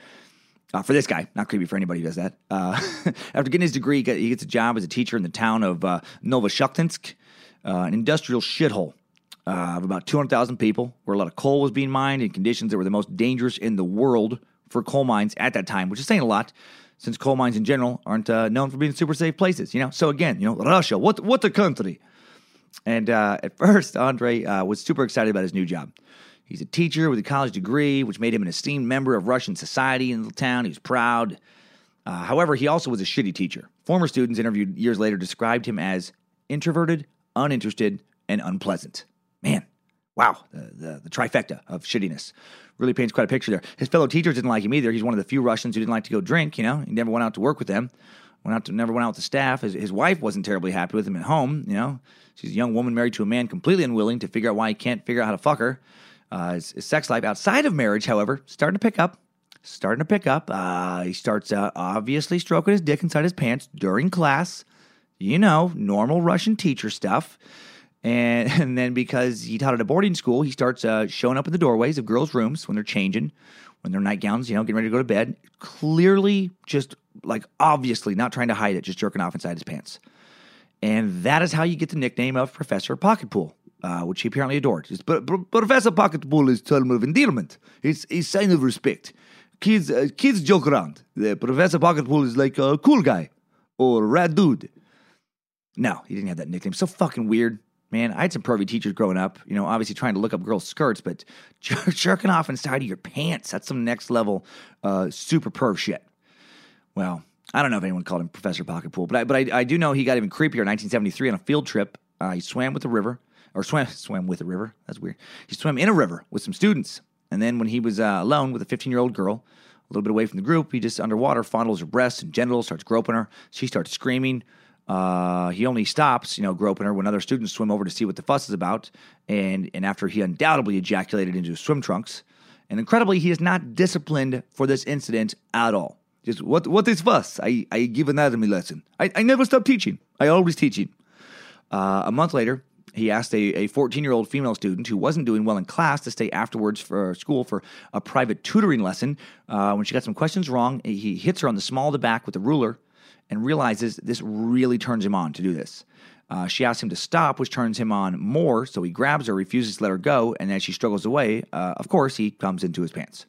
Speaker 2: Uh, for this guy, not creepy for anybody who does that. Uh, after getting his degree, he gets a job as a teacher in the town of uh, Novoshakhtinsk, uh, an industrial shithole uh, of about 200,000 people, where a lot of coal was being mined in conditions that were the most dangerous in the world for coal mines at that time, which is saying a lot, since coal mines in general aren't uh, known for being super safe places. You know, so again, you know, Russia, what what a country. And uh, at first, Andre uh, was super excited about his new job. He's a teacher with a college degree, which made him an esteemed member of Russian society in the town. He was proud. Uh, however, he also was a shitty teacher. Former students interviewed years later described him as introverted, uninterested, and unpleasant. Man, wow, the, the, the trifecta of shittiness really paints quite a picture there. His fellow teachers didn't like him either. He's one of the few Russians who didn't like to go drink. You know, he never went out to work with them. Went out to never went out with the staff. His, his wife wasn't terribly happy with him at home. You know, she's a young woman married to a man completely unwilling to figure out why he can't figure out how to fuck her. Uh, his, his sex life outside of marriage, however, starting to pick up. Starting to pick up. Uh, he starts uh, obviously stroking his dick inside his pants during class. You know, normal Russian teacher stuff. And, and then because he taught at a boarding school, he starts uh, showing up in the doorways of girls' rooms when they're changing, when they're nightgowns, you know, getting ready to go to bed. Clearly, just like obviously not trying to hide it, just jerking off inside his pants. And that is how you get the nickname of Professor Pocketpool, uh, which he apparently adored.
Speaker 5: But, but Professor Pocketpool is term of endearment. It's a sign of respect. Kids, uh, kids joke around. The Professor Pocketpool is like a cool guy or a rad dude.
Speaker 2: No, he didn't have that nickname. So fucking weird. Man, I had some pervy teachers growing up, you know, obviously trying to look up girls' skirts, but jer- jerking off inside of your pants, that's some next level uh, super perv shit. Well, I don't know if anyone called him Professor Pocketpool, but I, but I, I do know he got even creepier in 1973 on a field trip. Uh, he swam with the river, or swam, swam with a river. That's weird. He swam in a river with some students. And then when he was uh, alone with a 15 year old girl, a little bit away from the group, he just underwater fondles her breasts and genitals, starts groping her. She starts screaming. Uh, he only stops, you know, groping her when other students swim over to see what the fuss is about. And, and after he undoubtedly ejaculated into his swim trunks. And incredibly, he is not disciplined for this incident at all.
Speaker 5: Just what what is fuss? I, I give anatomy lesson. I, I never stop teaching. I always teaching.
Speaker 2: Uh, a month later, he asked a 14 year old female student who wasn't doing well in class to stay afterwards for school for a private tutoring lesson. Uh, when she got some questions wrong, he hits her on the small of the back with a ruler and realizes this really turns him on to do this. Uh, she asks him to stop, which turns him on more, so he grabs her, refuses to let her go, and as she struggles away, uh, of course, he comes into his pants.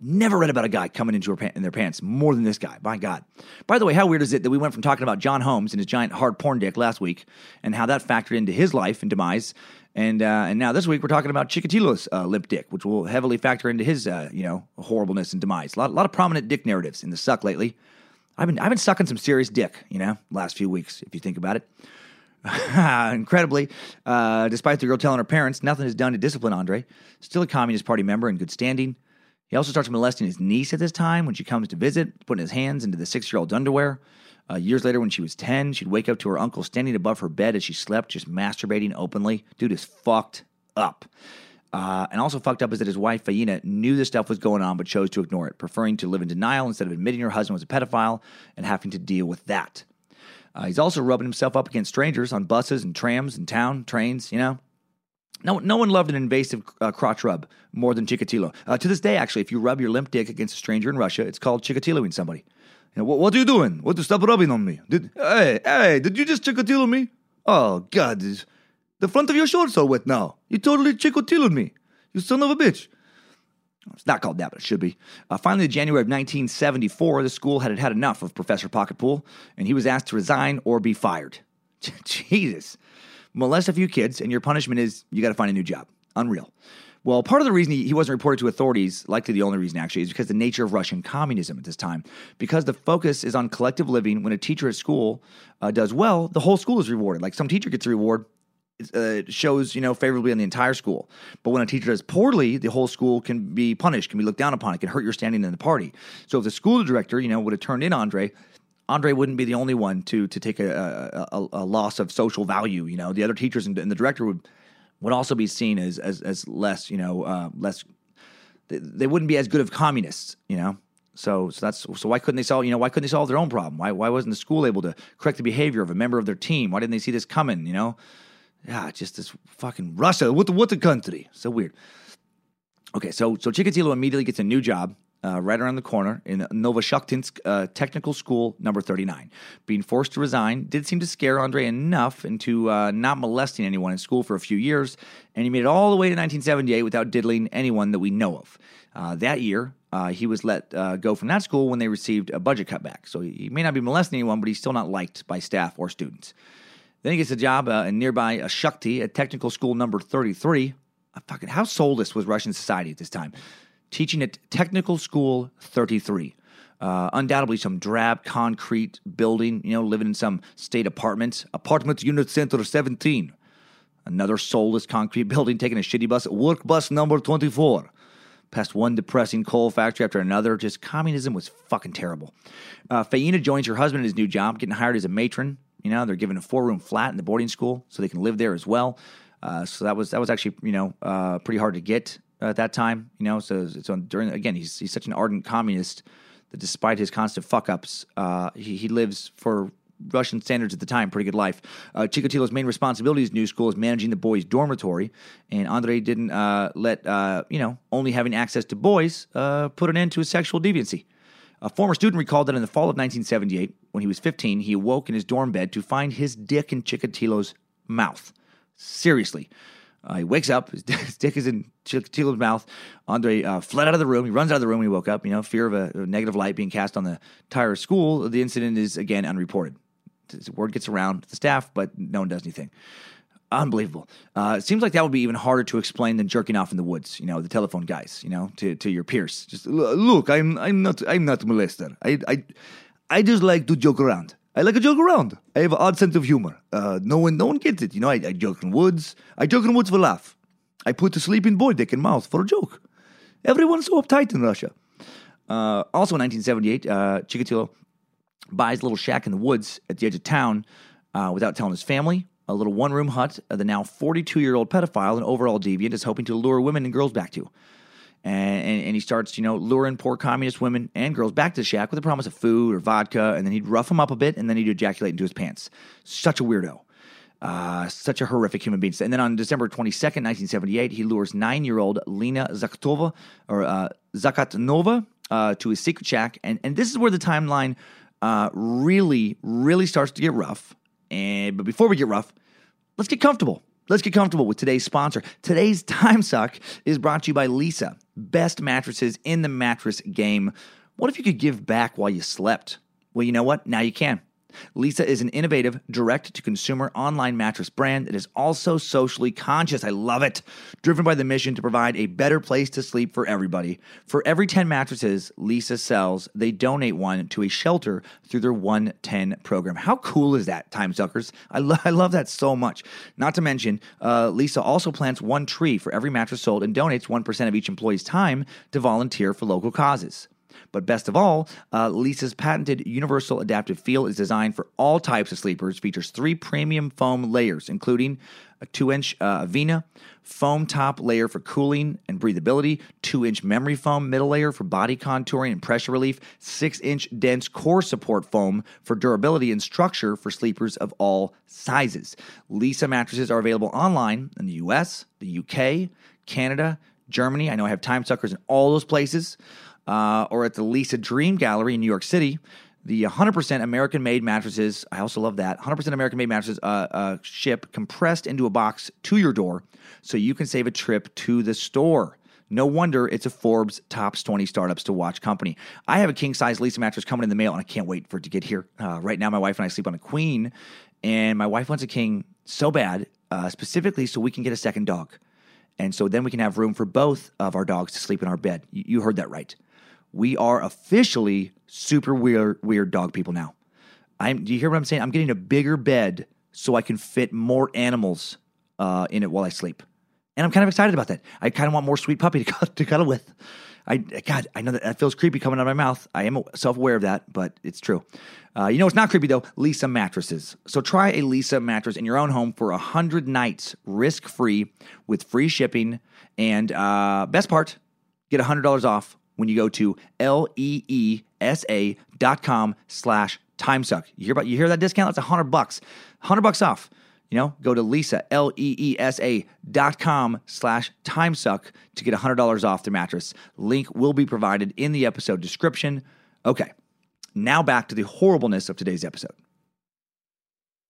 Speaker 2: Never read about a guy coming into her pa- in their pants more than this guy. My God. By the way, how weird is it that we went from talking about John Holmes and his giant hard porn dick last week and how that factored into his life and demise, and uh, and now this week we're talking about Chikatilo's uh, limp dick, which will heavily factor into his uh, you know horribleness and demise. A lot, a lot of prominent dick narratives in the suck lately. I've been I've been sucking some serious dick, you know, last few weeks if you think about it. Incredibly, uh, despite the girl telling her parents nothing is done to discipline Andre, still a Communist Party member in good standing. He also starts molesting his niece at this time when she comes to visit, putting his hands into the six year old's underwear. Uh, years later, when she was 10, she'd wake up to her uncle standing above her bed as she slept, just masturbating openly. Dude is fucked up. Uh, and also fucked up is that his wife, Faina, knew this stuff was going on but chose to ignore it, preferring to live in denial instead of admitting her husband was a pedophile and having to deal with that. Uh, he's also rubbing himself up against strangers on buses and trams and town trains, you know. No, no one loved an invasive uh, crotch rub more than Chikatilo. Uh, to this day, actually, if you rub your limp dick against a stranger in Russia, it's called Chikatiloing somebody.
Speaker 5: You know, what, what are you doing? What? To stop rubbing on me. Did hey hey? Did you just chikatilo me? Oh God, this- the front of your shorts are wet now. You totally chikatiloed me. You son of a bitch.
Speaker 2: It's not called that, but it should be. Uh, finally, in January of 1974, the school had had enough of Professor Pocketpool, and he was asked to resign or be fired. Jesus. Molest a few kids, and your punishment is you got to find a new job. Unreal. Well, part of the reason he, he wasn't reported to authorities, likely the only reason actually, is because the nature of Russian communism at this time. Because the focus is on collective living, when a teacher at school uh, does well, the whole school is rewarded. Like some teacher gets a reward, uh, shows you know favorably on the entire school. But when a teacher does poorly, the whole school can be punished, can be looked down upon, it can hurt your standing in the party. So if the school director, you know, would have turned in Andre, Andre wouldn't be the only one to to take a, a, a loss of social value. You know, the other teachers and, and the director would would also be seen as as, as less, you know, uh, less. They, they wouldn't be as good of communists, you know. So, so that's so. Why couldn't they solve? You know, why couldn't they solve their own problem? Why why wasn't the school able to correct the behavior of a member of their team? Why didn't they see this coming? You know, yeah, just this fucking Russia. What the what the country? So weird. Okay, so so Chikatilo immediately gets a new job uh, right around the corner in Novoshakhtinsk uh, Technical School number 39. Being forced to resign did seem to scare Andre enough into uh, not molesting anyone in school for a few years, and he made it all the way to 1978 without diddling anyone that we know of. Uh, that year, uh, he was let uh, go from that school when they received a budget cutback. So he may not be molesting anyone, but he's still not liked by staff or students. Then he gets a job in nearby Shakhty at Technical School number 33. fucking, how soulless was Russian society at this time? teaching at Technical School 33. Uh, undoubtedly some drab concrete building, you know, living in some state apartment. Apartment Unit Center 17. Another soulless concrete building, taking a shitty bus, work bus number 24. Past one depressing coal factory after another. Just communism was fucking terrible. Uh, Faina joins her husband in his new job, getting hired as a matron. You know, they're given a four room flat in the boarding school so they can live there as well. Uh, so that was that was actually you know uh, pretty hard to get at that time. You know, so it's on during again. He's he's such an ardent communist that despite his constant fuck ups, uh, he he lives for Russian standards at the time, pretty good life. Uh, main responsibility as new school is managing the boys' dormitory, and Andre didn't uh, let uh, you know only having access to boys uh, put an end to his sexual deviancy. A former student recalled that in the fall of 1978, when he was 15, he awoke in his dorm bed to find his dick in Chikatilo's mouth. Seriously, uh, he wakes up, his dick is in Chikatilo's mouth. Andre uh, fled out of the room. He runs out of the room when he woke up. You know, fear of a, a negative light being cast on the entire school. The incident is again unreported. Word gets around the staff, but no one does anything. Unbelievable. Uh, it seems like that would be even harder to explain than jerking off in the woods. You know, the telephone guys. You know, to, to your peers. Just look, I'm I'm not I'm not molester. I I I just like to joke around. I like to joke around. I have an odd sense of humor. Uh, no one, no one gets it. You know, I, I joke in woods. I joke in woods for laugh. I put a sleeping boy dick in mouth for a joke. Everyone's so uptight in Russia. Uh, also in 1978, uh, Chikatilo buys a little shack in the woods at the edge of town uh, without telling his family. A little one room hut the now 42 year old pedophile and overall deviant is hoping to lure women and girls back to and, and, and, he starts, you know, luring poor communist women and girls back to the shack with the promise of food or vodka, and then he'd rough them up a bit, and then he'd ejaculate into his pants. Such a weirdo. Uh, such a horrific human being. And then on December 22nd, 1978, he lures nine-year-old Lena Zakatova, or uh, Zakatnova uh, to his secret shack. And, and this is where the timeline uh, really, really starts to get rough. And But before we get rough, let's get comfortable. Let's get comfortable with today's sponsor. Today's Time Suck is brought to you by Leesa, best mattresses in the mattress game. What if you could give back while you slept? Well, you know what? Now you can. Leesa is an innovative, direct to consumer online mattress brand that is also socially conscious. I love it. Driven by the mission to provide a better place to sleep for everybody. For every 10 mattresses Leesa sells, they donate one to a shelter through their 110 program. How cool is that, time suckers? I, lo- I love that so much. Not to mention, uh, Leesa also plants one tree for every mattress sold and donates 1% of each employee's time to volunteer for local causes. But best of all, uh, Leesa's patented universal adaptive feel is designed for all types of sleepers, features three premium foam layers, including a 2 inch uh, Avena, foam top layer for cooling and breathability, 2 inch memory foam middle layer for body contouring and pressure relief, 6 inch dense core support foam for durability and structure for sleepers of all sizes. Leesa mattresses are available online in the US, the UK, Canada, Germany. I know I have time suckers in all those places uh, or at the Leesa Dream Gallery in New York City. The 100% American made mattresses, I also love that. 100% American made mattresses uh, uh, ship compressed into a box to your door so you can save a trip to the store. No wonder it's a Forbes Tops 20 Startups to Watch company. I have a king size Leesa mattress coming in the mail, and I can't wait for it to get here. Uh, right now, my wife and I sleep on a queen, and my wife wants a king so bad, uh, specifically so we can get a second dog. And so then we can have room for both of our dogs to sleep in our bed. You, you heard that right. We are officially super weird, weird dog people now. I'm, do you hear what I'm saying? I'm getting a bigger bed so I can fit more animals uh, in it while I sleep. And I'm kind of excited about that. I kind of want more sweet puppy to, to cuddle with. I God, I know that that feels creepy coming out of my mouth. I am self aware of that, but it's true. Uh, you know, it's not creepy though. Leesa mattresses. So try a Leesa mattress in your own home for hundred nights, risk free, with free shipping. And uh, best part, get hundred dollars off when you go to l e e s a dot com slash timesuck. You hear about you hear that discount? That's a hundred bucks. Hundred bucks off. You know, go to Leesa, L E E S A dot com slash timesuck to get $100 off the mattress. Link will be provided in the episode description. Okay, now back to the horribleness of today's episode.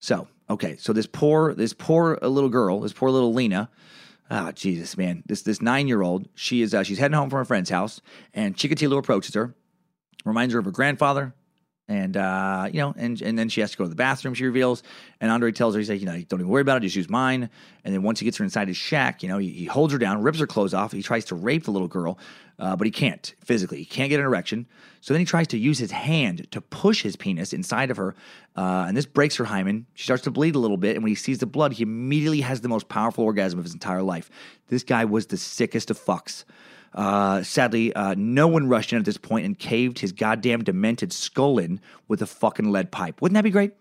Speaker 2: So, okay, so this poor, this poor little girl, this poor little Lena, oh, Jesus, man, this, this nine year old, she is, uh, she's heading home from her friend's house, and Chikatilo approaches her, reminds her of her grandfather, and uh, you know, and and then she has to go to the bathroom. She reveals, and Andre tells her, he's like, you know, don't even worry about it. Just use mine. And then once he gets her inside his shack, you know, he, he holds her down, rips her clothes off. He tries to rape the little girl, uh, but he can't physically. He can't get an erection. So then he tries to use his hand to push his penis inside of her, uh, and this breaks her hymen. She starts to bleed a little bit, and when he sees the blood, he immediately has the most powerful orgasm of his entire life. This guy was the sickest of fucks. Uh, sadly, uh, no one rushed in at this point and caved his goddamn demented skull in with a fucking lead pipe. Wouldn't that be great?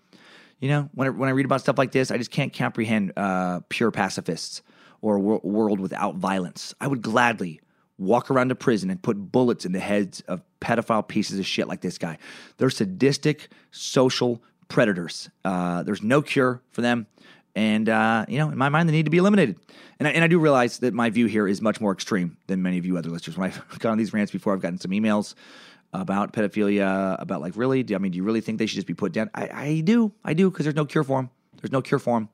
Speaker 2: You know, when I, when I read about stuff like this, I just can't comprehend uh, pure pacifists or a wor- world without violence. I would gladly walk around a prison and put bullets in the heads of pedophile pieces of shit like this guy. They're sadistic social predators. Uh, there's no cure for them. And, uh, you know, in my mind, they need to be eliminated. And I, and I do realize that my view here is much more extreme than many of you other listeners. When I've gone on these rants before, I've gotten some emails about pedophilia, about like, really? do, I mean, do you really think they should just be put down? I, I do. I do, because there's no cure for them. There's no cure for them.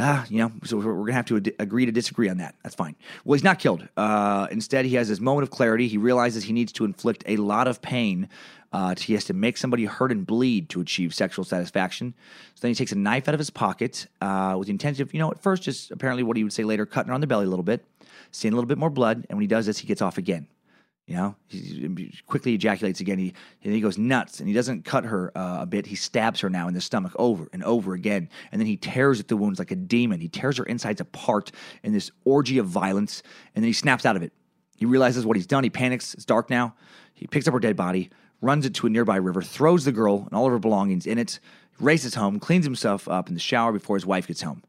Speaker 2: Ah, you know, so we're, going to have to ad- agree to disagree on that. That's fine. Well, he's not killed. Uh, instead, he has this moment of clarity. He realizes he needs to inflict a lot of pain. Uh, he has to make somebody hurt and bleed to achieve sexual satisfaction. So then he takes a knife out of his pocket uh, with the intention of, you know, at first, just apparently what he would say later, cutting her on the belly a little bit, seeing a little bit more blood. And when he does this, he gets off again. You know, he quickly ejaculates again. He and he goes nuts, and he doesn't cut her uh, a bit. He stabs her now in the stomach over and over again, and then he tears at the wounds like a demon. He tears her insides apart in this orgy of violence, and then he snaps out of it. He realizes what he's done. He panics. It's dark now. He picks up her dead body, runs it to a nearby river, throws the girl and all of her belongings in it, races home, cleans himself up in the shower before his wife gets home.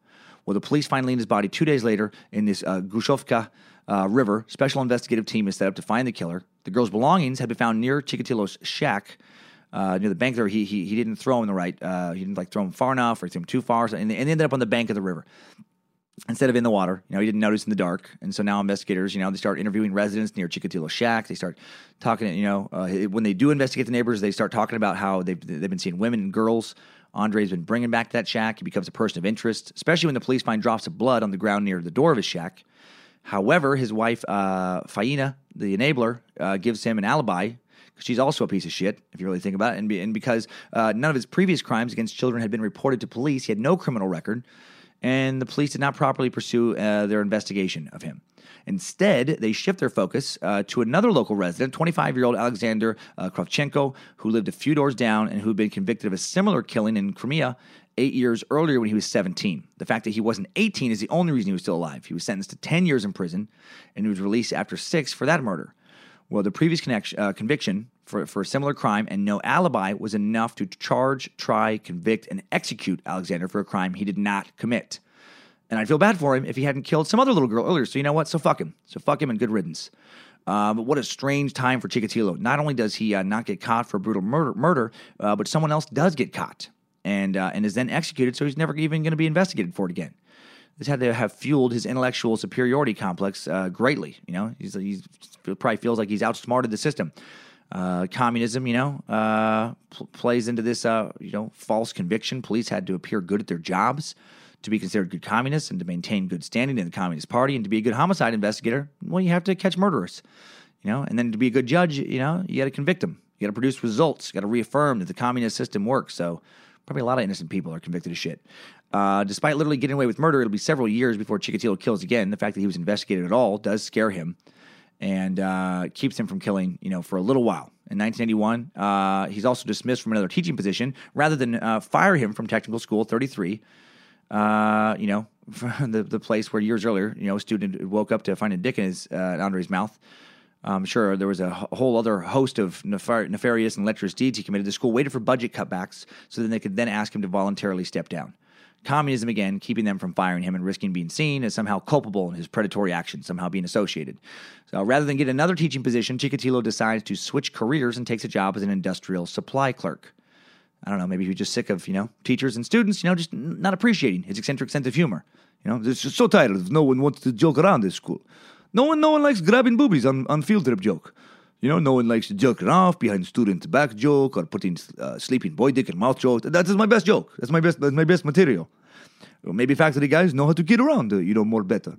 Speaker 2: Well, the police find Lena's body two days later in this uh, Grushevka uh, River. Special investigative team is set up to find the killer. The girl's belongings had been found near Chikatilo's shack. Uh, near the bank there, he, he he didn't throw them the right. Uh, he didn't like throw them far enough or throw them too far, and they, and they ended up on the bank of the river instead of in the water. You know, he didn't notice in the dark, and so now investigators, you know, they start interviewing residents near Chikatilo's shack. They start talking. You know, uh, when they do investigate the neighbors, they start talking about how they've they've been seeing women and girls. Andre's been bringing back to that shack. He becomes a person of interest, especially when the police find drops of blood on the ground near the door of his shack. However, his wife, uh, Faina, the enabler, uh, gives him an alibi. Because she's also a piece of shit, if you really think about it. And, be, and because uh, none of his previous crimes against children had been reported to police, he had no criminal record, and the police did not properly pursue uh, their investigation of him. Instead, they shift their focus uh, to another local resident, 25 year old Alexander uh, Kravchenko, who lived a few doors down and who had been convicted of a similar killing in Crimea eight years earlier when he was 17. The fact that he wasn't 18 is the only reason he was still alive. He was sentenced to 10 years in prison and he was released after six for that murder. Well, the previous uh, conviction for, for a similar crime and no alibi was enough to charge, try, convict, and execute Alexander for a crime he did not commit. And I'd feel bad for him if he hadn't killed some other little girl earlier. So you know what? So fuck him. So fuck him and good riddance. Uh, but what a strange time for Chikatilo. Not only does he uh, not get caught for brutal murder, murder uh, but someone else does get caught and uh, and is then executed. So he's never even going to be investigated for it again. This had to have fueled his intellectual superiority complex uh, greatly. You know, he's, he's probably feels like he's outsmarted the system. Uh, communism, you know, uh, pl- plays into this, uh, you know, false conviction. Police had to appear good at their jobs to be considered good communists and to maintain good standing in the Communist Party and to be a good homicide investigator. Well, you have to catch murderers, you know, and then to be a good judge, you know, you got to convict them. You got to produce results. You got to reaffirm that the communist system works. So Probably a lot of innocent people are convicted of shit. Uh, despite literally getting away with murder, it'll be several years before Chikatilo kills again. The fact that he was investigated at all does scare him and uh, keeps him from killing, you know, for a little while. In 1981, uh, he's also dismissed from another teaching position rather than uh, fire him from technical school 33. Uh, you know, the the place where years earlier, you know, a student woke up to find a dick in his uh, under his mouth. I'm sure there was a whole other host of nefar- nefarious and lecherous deeds he committed. The school waited for budget cutbacks so then they could then ask him to voluntarily step down. Communism again, keeping them from firing him and risking being seen as somehow culpable in his predatory actions, somehow being associated. So rather than get another teaching position, Chikatilo decides to switch careers and takes a job as an industrial supply clerk. I don't know, maybe he was just sick of, you know, teachers and students, you know, just not appreciating his eccentric sense of humor. You know, it's just so of no one wants to joke around this school. No one, no one likes grabbing boobies on, on field trip joke. You know, no one likes to joke off behind student's back joke or putting uh, sleeping boy dick in mouth joke. That is my best joke. That's my best. That's my best material. Well, maybe factory guys know how to get around, uh, you know, more better.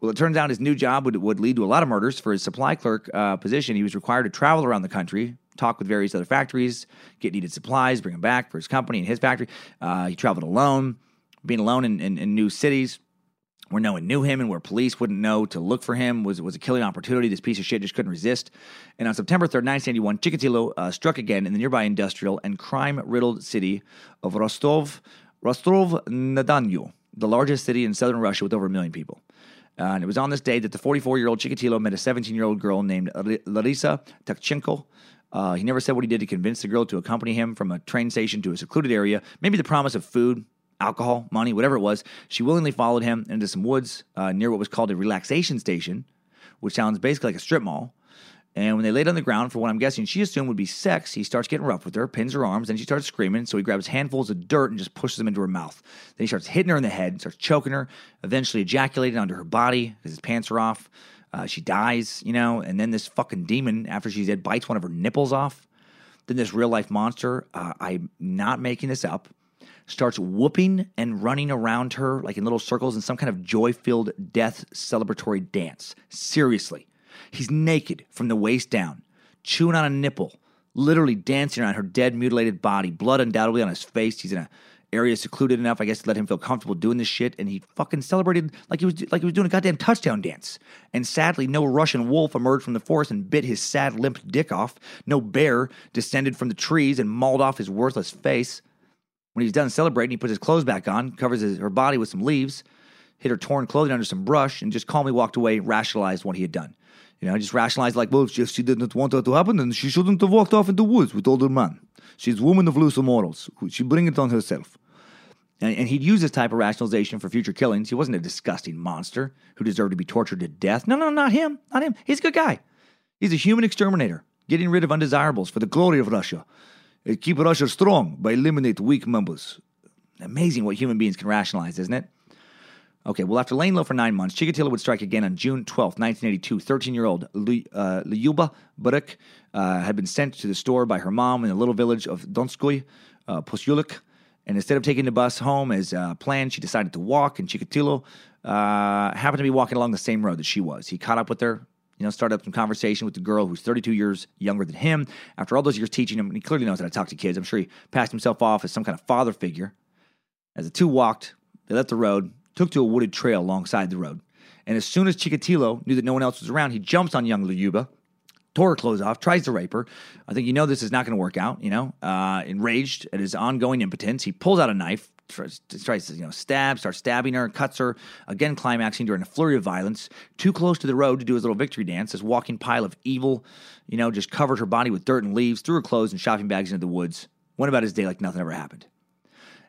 Speaker 2: Well, it turns out his new job would, would lead to a lot of murders. For his supply clerk uh, position, he was required to travel around the country, talk with various other factories, get needed supplies, bring them back for his company and his factory. Uh, he traveled alone, being alone in, in, in new cities where no one knew him and where police wouldn't know to look for him was, was a killing opportunity. This piece of shit just couldn't resist. And on September 3rd, 1981, Chikatilo uh, struck again in the nearby industrial and crime riddled city of Rostov, Rostov na the largest city in southern Russia with over a million people. Uh, and it was on this day that the 44 year old Chikatilo met a 17 year old girl named Larisa Tkachenko. Uh, he never said what he did to convince the girl to accompany him from a train station to a secluded area. Maybe the promise of food, alcohol, money, whatever it was. She willingly followed him into some woods uh, near what was called a relaxation station, which sounds basically like a strip mall. And when they laid on the ground for what I'm guessing she assumed would be sex, he starts getting rough with her, pins her arms, then she starts screaming. So he grabs handfuls of dirt and just pushes them into her mouth. Then he starts hitting her in the head, starts choking her, eventually ejaculating onto her body because his pants are off. Uh, she dies, you know, and then this fucking demon, after she's dead, bites one of her nipples off. Then this real life monster, uh, I'm not making this up, starts whooping and running around her like in little circles in some kind of joy filled death celebratory dance. Seriously. He's naked from the waist down, chewing on a nipple, literally dancing around her dead, mutilated body, blood undoubtedly on his face. He's in a area secluded enough, I guess, to let him feel comfortable doing this shit. And he fucking celebrated like he was like he was doing a goddamn touchdown dance. And sadly, no Russian wolf emerged from the forest and bit his sad, limp dick off. No bear descended from the trees and mauled off his worthless face. When he's done celebrating, he puts his clothes back on, covers his, her body with some leaves, hid her torn clothing under some brush, and just calmly walked away, rationalized what he had done. You know, just rationalized like, well, if she didn't want that to happen, then she shouldn't have walked off in the woods with older man. She's a woman of looser morals. She bring it on herself. And, and he'd use this type of rationalization for future killings. He wasn't a disgusting monster who deserved to be tortured to death. No, no, not him. Not him. He's a good guy. He's a human exterminator, getting rid of undesirables for the glory of Russia. Uh, Keep Russia strong by eliminate weak members. Amazing what human beings can rationalize, isn't it? Okay, well, after laying low for nine months, Chikatilo would strike again on June 12, 1982. 13 year old uh, Lyuba Burek uh, had been sent to the store by her mom in the little village of Donskoy, uh, Posyulik. And instead of taking the bus home as uh, planned, she decided to walk. And Chikatilo uh, happened to be walking along the same road that she was. He caught up with her, you know, started up some conversation with the girl who's 32 years younger than him. After all those years teaching him, and he clearly knows how to talk to kids, I'm sure he passed himself off as some kind of father figure. As the two walked, they left the road, took to a wooded trail alongside the road. And as soon as Chikatilo knew that no one else was around, he jumps on young Lyuba, tore her clothes off, tries to rape her. I think you know this is not going to work out, you know. Uh, enraged at his ongoing impotence, he pulls out a knife, tries, to, you know, stab, starts stabbing her, cuts her, again climaxing during a flurry of violence, too close to the road to do his little victory dance. This walking pile of evil, you know, just covered her body with dirt and leaves, threw her clothes and shopping bags into the woods, went about his day like nothing ever happened.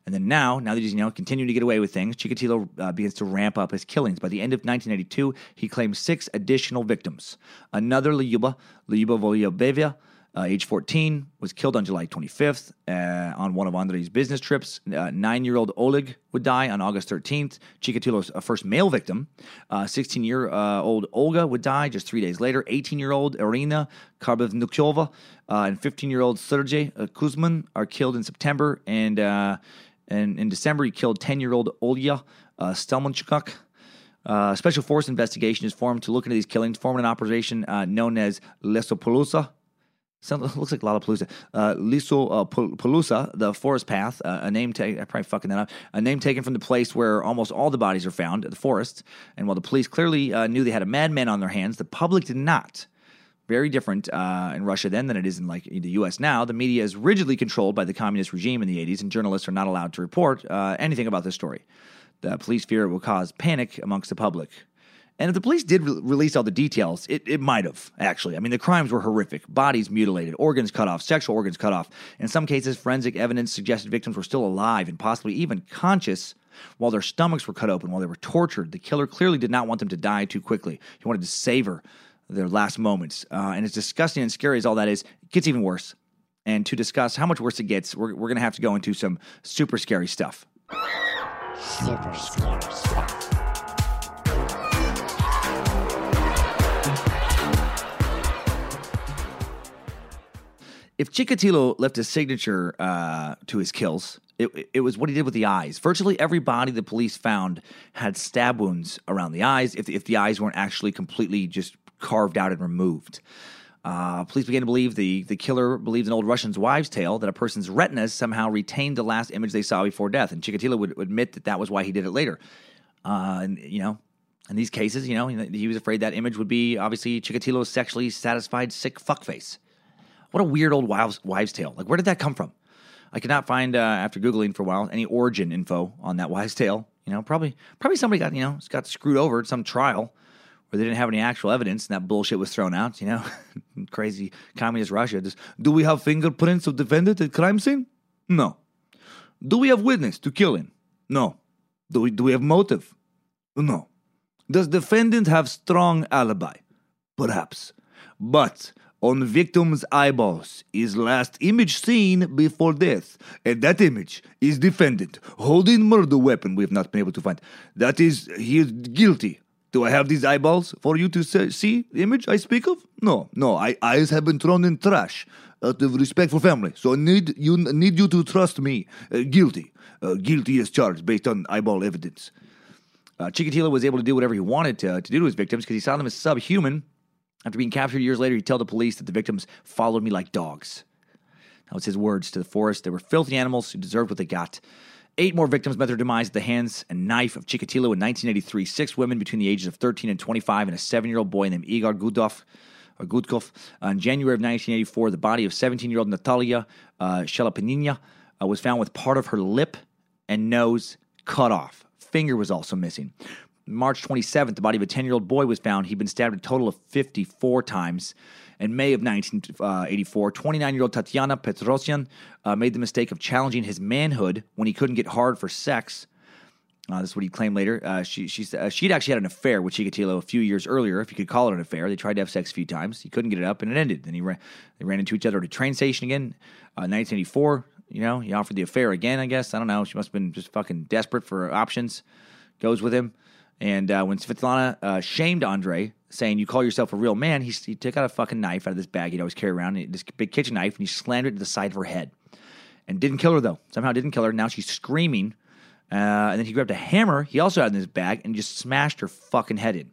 Speaker 2: And then now, now that he's you know continuing to get away with things, Chikatilo uh, begins to ramp up his killings. By the end of 1982, he claims six additional victims. Another Lyuba, Lyuba Volyabevia, uh, age 14, was killed on July 25th uh, on one of Andrei's business trips. Uh, Nine-year-old Oleg would die on August 13th. Chikatilo's uh, first male victim. 16-year-old Olga would die just three days later. 18-year-old Irina Karbevnukyova uh, and 15-year-old Sergei uh, Kuzmin are killed in September. And uh, and in December, he killed 10 year old Olya uh, Stelmanchuk. Uh, special force investigation is formed to look into these killings, forming an operation uh, known as Lesopolusa. Sounds looks like Lollapalooza. Uh, Liso uh, Palusa, the forest path, uh, a name taken. I'm probably fucking that up. A name taken from the place where almost all the bodies are found, the forest. And while the police clearly uh, knew they had a madman on their hands, the public did not. Very different uh, in Russia then than it is in like the U.S. now. The media is rigidly controlled by the communist regime in the 80s, and journalists are not allowed to report uh, anything about this story. The police fear it will cause panic amongst the public. And if the police did re- release all the details, it, it might have, actually. I mean, the crimes were horrific bodies mutilated, organs cut off, sexual organs cut off. In some cases, forensic evidence suggested victims were still alive and possibly even conscious while their stomachs were cut open, while they were tortured. The killer clearly did not want them to die too quickly. He wanted to savor their last moments. Uh, and as disgusting and scary as all that is, it gets even worse. And to discuss how much worse it gets, we're, we're going to have to go into some super scary stuff.
Speaker 3: Super scary stuff.
Speaker 2: If Chikatilo left a signature uh, to his kills, it, it was what he did with the eyes. Virtually every body the police found had stab wounds around the eyes, if, if the eyes weren't actually completely just carved out and removed. Uh, police began to believe the, the killer believed an old Russian's wives' tale that a person's retinas somehow retained the last image they saw before death. And Chikatilo would admit that that was why he did it later. Uh, and, you know, in these cases, you know, he was afraid that image would be obviously Chikatilo's sexually satisfied, sick fuckface. What a weird old wives, wives' tale. Like, where did that come from? I could not find, uh, after Googling for a while, any origin info on that wives' tale. You know, probably probably somebody got, you know, got screwed over at some trial where they didn't have any actual evidence and that bullshit was thrown out, you know? Crazy communist Russia. Just, do we have fingerprints of defendant at crime scene? No. Do we have witness to killing? No. Do we, do we have motive? No. Does defendant have strong alibi? Perhaps. But on victim's eyeballs is last image seen before death, and that image is defendant holding murder weapon we have not been able to find. That is, he is guilty. Do I have these eyeballs for you to se- see the image I speak of? No, no. I, eyes have been thrown in trash out of respect for family. So I need you need you to trust me. Uh, guilty, uh, guilty as charged based on eyeball evidence. Uh, Chikatilo was able to do whatever he wanted to, to do to his victims because he saw them as subhuman. After being captured years later, he told the police that the victims followed me like dogs. That was his words to the forest. They were filthy animals who deserved what they got. Eight more victims met their demise at the hands and knife of Chikatilo in 1983. Six women between the ages of 13 and 25, and a seven year old boy named Igor Gudov. Or Gudkov. In January of 1984, the body of 17 year old Natalia uh, uh, was found with part of her lip and nose cut off. Finger was also missing. March 27th, the body of a 10 year old boy was found. He'd been stabbed a total of 54 times. In May of 1984, 29 year old Tatiana Petrosyan uh, made the mistake of challenging his manhood when he couldn't get hard for sex. Uh, this is what he claimed later. Uh, she, she, uh, she'd actually had an affair with Chikatilo a few years earlier, if you could call it an affair. They tried to have sex a few times. He couldn't get it up, and it ended. Then he ran, they ran into each other at a train station again. Uh, 1984, you know, he offered the affair again, I guess. I don't know. She must have been just fucking desperate for options. Goes with him. And uh, when Svetlana uh, shamed Andre, saying, You call yourself a real man, he, he took out a fucking knife out of this bag he'd always carry around, this big kitchen knife, and he slammed it to the side of her head. And didn't kill her, though. Somehow didn't kill her. Now she's screaming. Uh, and then he grabbed a hammer he also had in his bag and just smashed her fucking head in.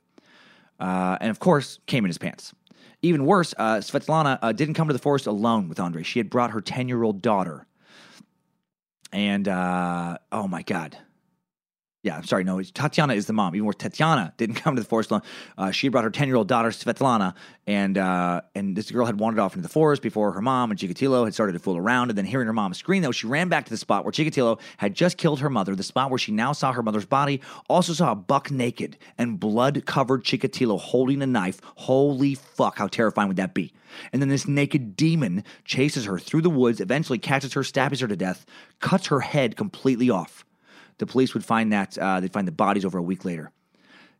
Speaker 2: Uh, and of course, came in his pants. Even worse, uh, Svetlana uh, didn't come to the forest alone with Andre. She had brought her 10 year old daughter. And oh my God. Yeah, I'm sorry. No, Tatiana is the mom. Even worse, Tatiana didn't come to the forest alone. Uh, she brought her 10 year old daughter, Svetlana, and uh, and this girl had wandered off into the forest before her mom and Chikatilo had started to fool around. And then hearing her mom scream, though, she ran back to the spot where Chikatilo had just killed her mother, the spot where she now saw her mother's body, also saw a buck naked and blood covered Chikatilo holding a knife. Holy fuck, how terrifying would that be? And then this naked demon chases her through the woods, eventually catches her, stabs her to death, cuts her head completely off. The police would find that uh, they'd find the bodies over a week later.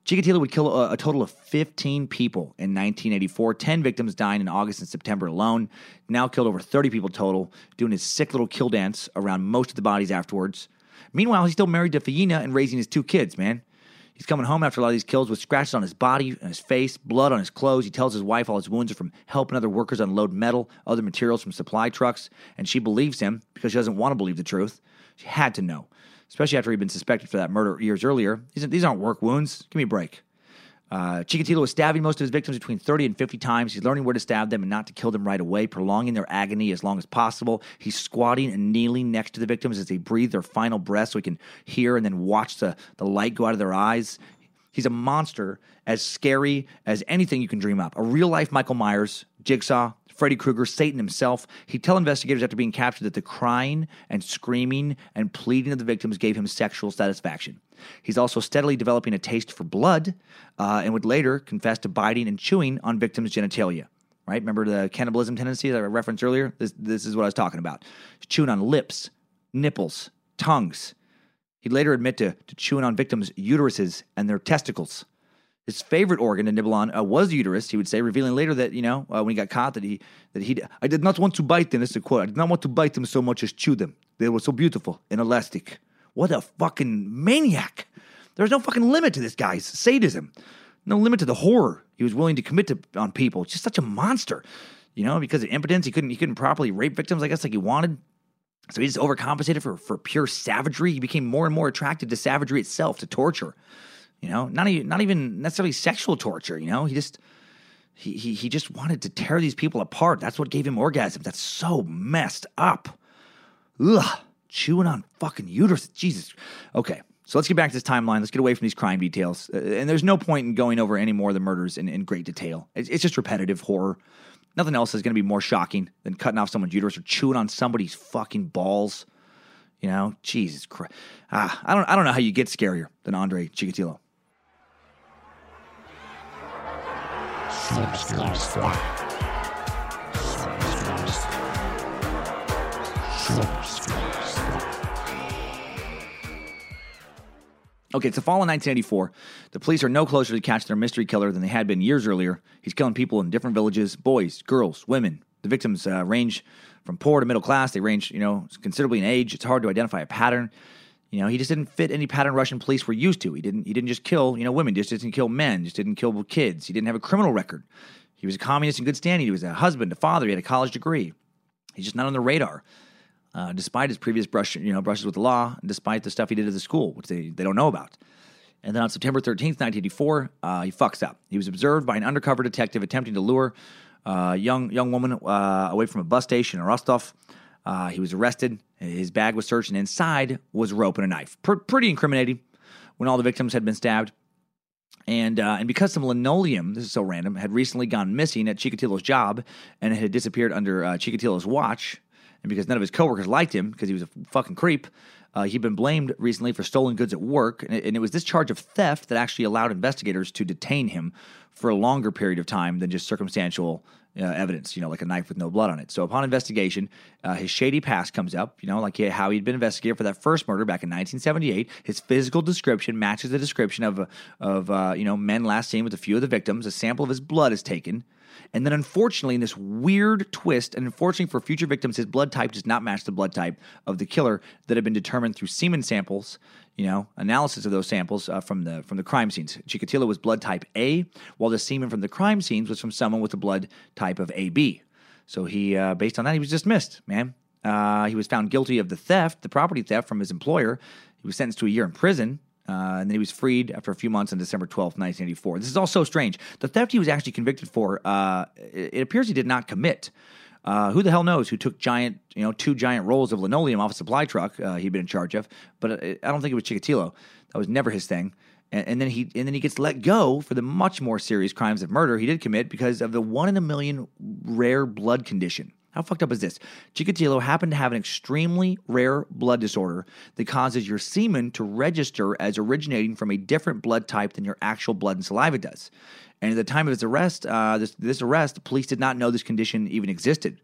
Speaker 2: Chikatilo would kill a, a total of 15 people in 1984. 10 victims dying in August and September alone. Now killed over 30 people total, doing his sick little kill dance around most of the bodies afterwards. Meanwhile, he's still married to Faina and raising his two kids, man. He's coming home after a lot of these kills with scratches on his body and his face, blood on his clothes. He tells his wife all his wounds are from helping other workers unload metal, other materials from supply trucks, and she believes him because she doesn't want to believe the truth. She had to know, especially after he'd been suspected for that murder years earlier. These, aren't work wounds. Give me a break. Uh, Chikatilo is stabbing most of his victims between 30 and 50 times. He's learning where to stab them and not to kill them right away, prolonging their agony as long as possible. He's squatting and kneeling next to the victims as they breathe their final breath so he can hear and then watch the, the light go out of their eyes. He's a monster as scary as anything you can dream up. A real life Michael Myers, Jigsaw, Freddy Krueger, Satan himself. He'd tell investigators after being captured that the crying and screaming and pleading of the victims gave him sexual satisfaction. He's also steadily developing a taste for blood uh, and would later confess to biting and chewing on victims' genitalia. Right? Remember the cannibalism tendency that I referenced earlier? This, this is what I was talking about. Chewing on lips, nipples, tongues. He'd later admit to, to chewing on victims' uteruses and their testicles. His favorite organ to nibble on uh, was the uterus. He would say, revealing later that you know uh, when he got caught that he that he I did not want to bite them. This is a quote. I did not want to bite them so much as chew them. They were so beautiful and elastic. What a fucking maniac! There's no fucking limit to this guy's sadism. No limit to the horror he was willing to commit to on people. Just such a monster. You know, because of impotence, he couldn't he couldn't properly rape victims. I guess like he wanted. So he just overcompensated for for pure savagery. He became more and more attracted to savagery itself, to torture. You know, not even not even necessarily sexual torture. You know, he just he he he just wanted to tear these people apart. That's what gave him orgasms. That's so messed up. Ugh, chewing on fucking uterus. Jesus. Okay, so let's get back to this timeline. Let's get away from these crime details. Uh, and there's no point in going over any more of the murders in, in great detail. It's, it's just repetitive horror. Nothing else is going to be more shocking than cutting off someone's uterus or chewing on somebody's fucking balls. You know, Jesus Christ. Ah, I don't, I don't know how you get scarier than Andre Chikatilo.
Speaker 3: Stuff. Stuff. Stuff.
Speaker 2: Okay, it's the fall of 1984. The police are no closer to catch their mystery killer than they had been years earlier. He's killing people in different villages boys, girls, women. The victims uh, range from poor to middle class. They range, you know, considerably in age. It's hard to identify a pattern. You know, he just didn't fit any pattern Russian police were used to. He didn't. He didn't just kill, you know, women. Just didn't kill men. Just didn't kill kids. He didn't have a criminal record. He was a communist in good standing. He was a husband, a father. He had a college degree. He's just not on the radar, uh, despite his previous brush, you know, brushes with the law, and despite the stuff he did at the school, which they, they don't know about. And then on September 13th, 1984, uh, he fucks up. He was observed by an undercover detective attempting to lure a young young woman uh, away from a bus station in Rostov. Uh, he was arrested. His bag was searched, and inside was rope and a knife. Pr- pretty incriminating when all the victims had been stabbed. And uh, and because some linoleum, this is so random, had recently gone missing at Chikatilo's job and it had disappeared under uh, Chikatilo's watch, and because none of his coworkers liked him because he was a fucking creep, uh, he'd been blamed recently for stolen goods at work, and it, and it was this charge of theft that actually allowed investigators to detain him for a longer period of time than just circumstantial uh, evidence, you know, like a knife with no blood on it. So upon investigation, uh, his shady past comes up, you know, like he, how he'd been investigated for that first murder back in 1978. His physical description matches the description of, of uh, you know, men last seen with a few of the victims. A sample of his blood is taken. And then, unfortunately, in this weird twist, and unfortunately for future victims, his blood type does not match the blood type of the killer that had been determined through semen samples. You know, analysis of those samples uh, from the from the crime scenes. Chikatilo was blood type A, while the semen from the crime scenes was from someone with a blood type of AB. So he, uh, based on that, he was dismissed. Man, uh, he was found guilty of the theft, the property theft from his employer. He was sentenced to a year in prison. Uh, and then he was freed after a few months on December 12th, 1984. This is all so strange. The theft he was actually convicted for, uh, it, it appears he did not commit. Uh, who the hell knows who took giant, you know, two giant rolls of linoleum off a supply truck uh, he'd been in charge of? But uh, I don't think it was Chikatilo. That was never his thing. And, and then he and then he gets let go for the much more serious crimes of murder he did commit because of the one in a million rare blood condition. How fucked up is this? Chikatilo happened to have an extremely rare blood disorder that causes your semen to register as originating from a different blood type than your actual blood and saliva does. And at the time of his arrest, uh, this, this arrest, police did not know this condition even existed.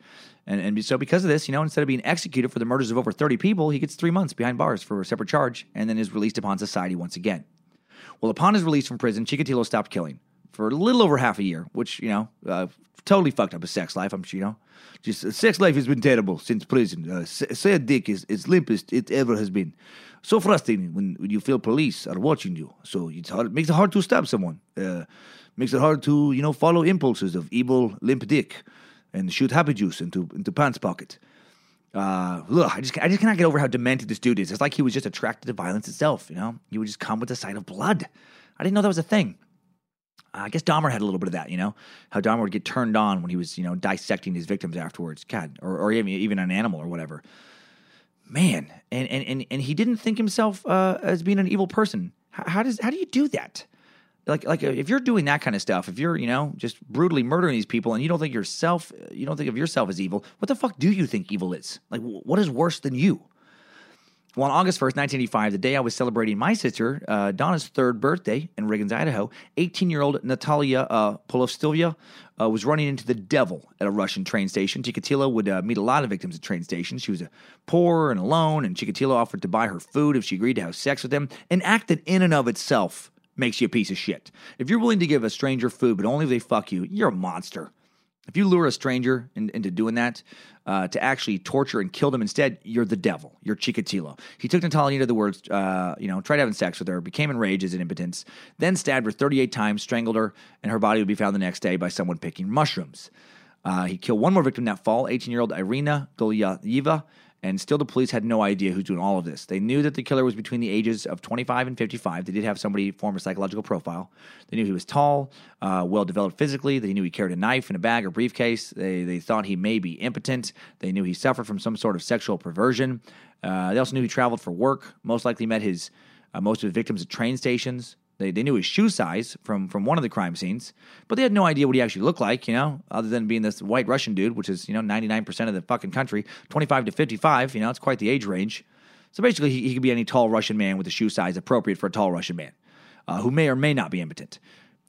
Speaker 2: And, and so, because of this, you know, instead of being executed for the murders of over 30 people, he gets three months behind bars for a separate charge and then is released upon society once again. Well, upon his release from prison, Chikatilo stopped killing for a little over half a year, which, you know, uh, totally fucked up his sex life. I'm sure, you know. Just uh, sex life has been terrible since prison. Uh, s- sad dick is as limpest it ever has been. So frustrating when, when you feel police are watching you. So it's hard, it makes it hard to stab someone. Uh, makes it hard to, you know, follow impulses of evil limp dick and shoot happy juice into into pants pocket. Uh, ugh, I just I just cannot get over how demented this dude is. It's like he was just attracted to violence itself. You know, he would just come with the sight of blood. I didn't know that was a thing. I guess Dahmer had a little bit of that, you know, how Dahmer would get turned on when he was, you know, dissecting his victims afterwards. God, or, or even, even an animal or whatever. Man, and and and, and he didn't think himself uh, as being an evil person. How, how does how do you do that? Like like if you're doing that kind of stuff, if you're you know just brutally murdering these people, and you don't think yourself, you don't think of yourself as evil, what the fuck do you think evil is? Like what is worse than you? Well, on August 1st, 1985, the day I was celebrating my sister, uh, Donna's third birthday in Riggins, Idaho, 18 year old Natalia uh, uh, was running into the devil at a Russian train station. Chikatilo would uh, meet a lot of victims at train stations. She was poor and alone, and Chikatilo offered to buy her food if she agreed to have sex with him, an act that in and of itself makes you a piece of shit. If you're willing to give a stranger food, but only if they fuck you, you're a monster. If you lure a stranger in, into doing that, uh, to actually torture and kill them instead, you're the devil. You're Chikatilo. He took Natalia to the words, uh, you know, tried having sex with her, became enraged as an impotence, then stabbed her 38 times, strangled her, and her body would be found the next day by someone picking mushrooms. Uh, he killed one more victim that fall, 18 year old Irina Golyaeva, and still the police had no idea who's doing all of this. They knew that the killer was between the ages of 25 and 55. They did have somebody form a psychological profile. They knew he was tall, uh, well developed physically. They knew he carried a knife in a bag or briefcase. They, they thought he may be impotent. They knew he suffered from some sort of sexual perversion. Uh, they also knew he traveled for work, most likely met his uh, most of his victims at train stations. They, they knew his shoe size from from one of the crime scenes, but they had no idea what he actually looked like, you know, other than being this white Russian dude, which is, you know, 99% of the fucking country, 25 to 55, you know, it's quite the age range. So basically, he, he could be any tall Russian man with a shoe size appropriate for a tall Russian man uh, who may or may not be impotent.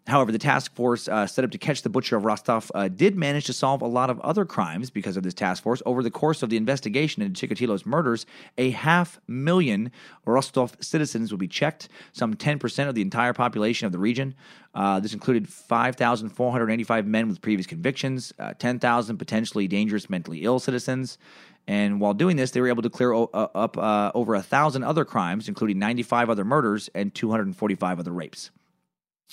Speaker 2: However, the task force uh, set up to catch the butcher of Rostov uh, did manage to solve a lot of other crimes because of this task force. Over the course of the investigation into Chikatilo's murders, a half million Rostov citizens would be checked, some 10% of the entire population of the region. Uh, this included 5,485 men with previous convictions, uh, 10,000 potentially dangerous mentally ill citizens. And while doing this, they were able to clear o- uh, up uh, over a thousand other crimes, including 95 other murders and 245 other rapes.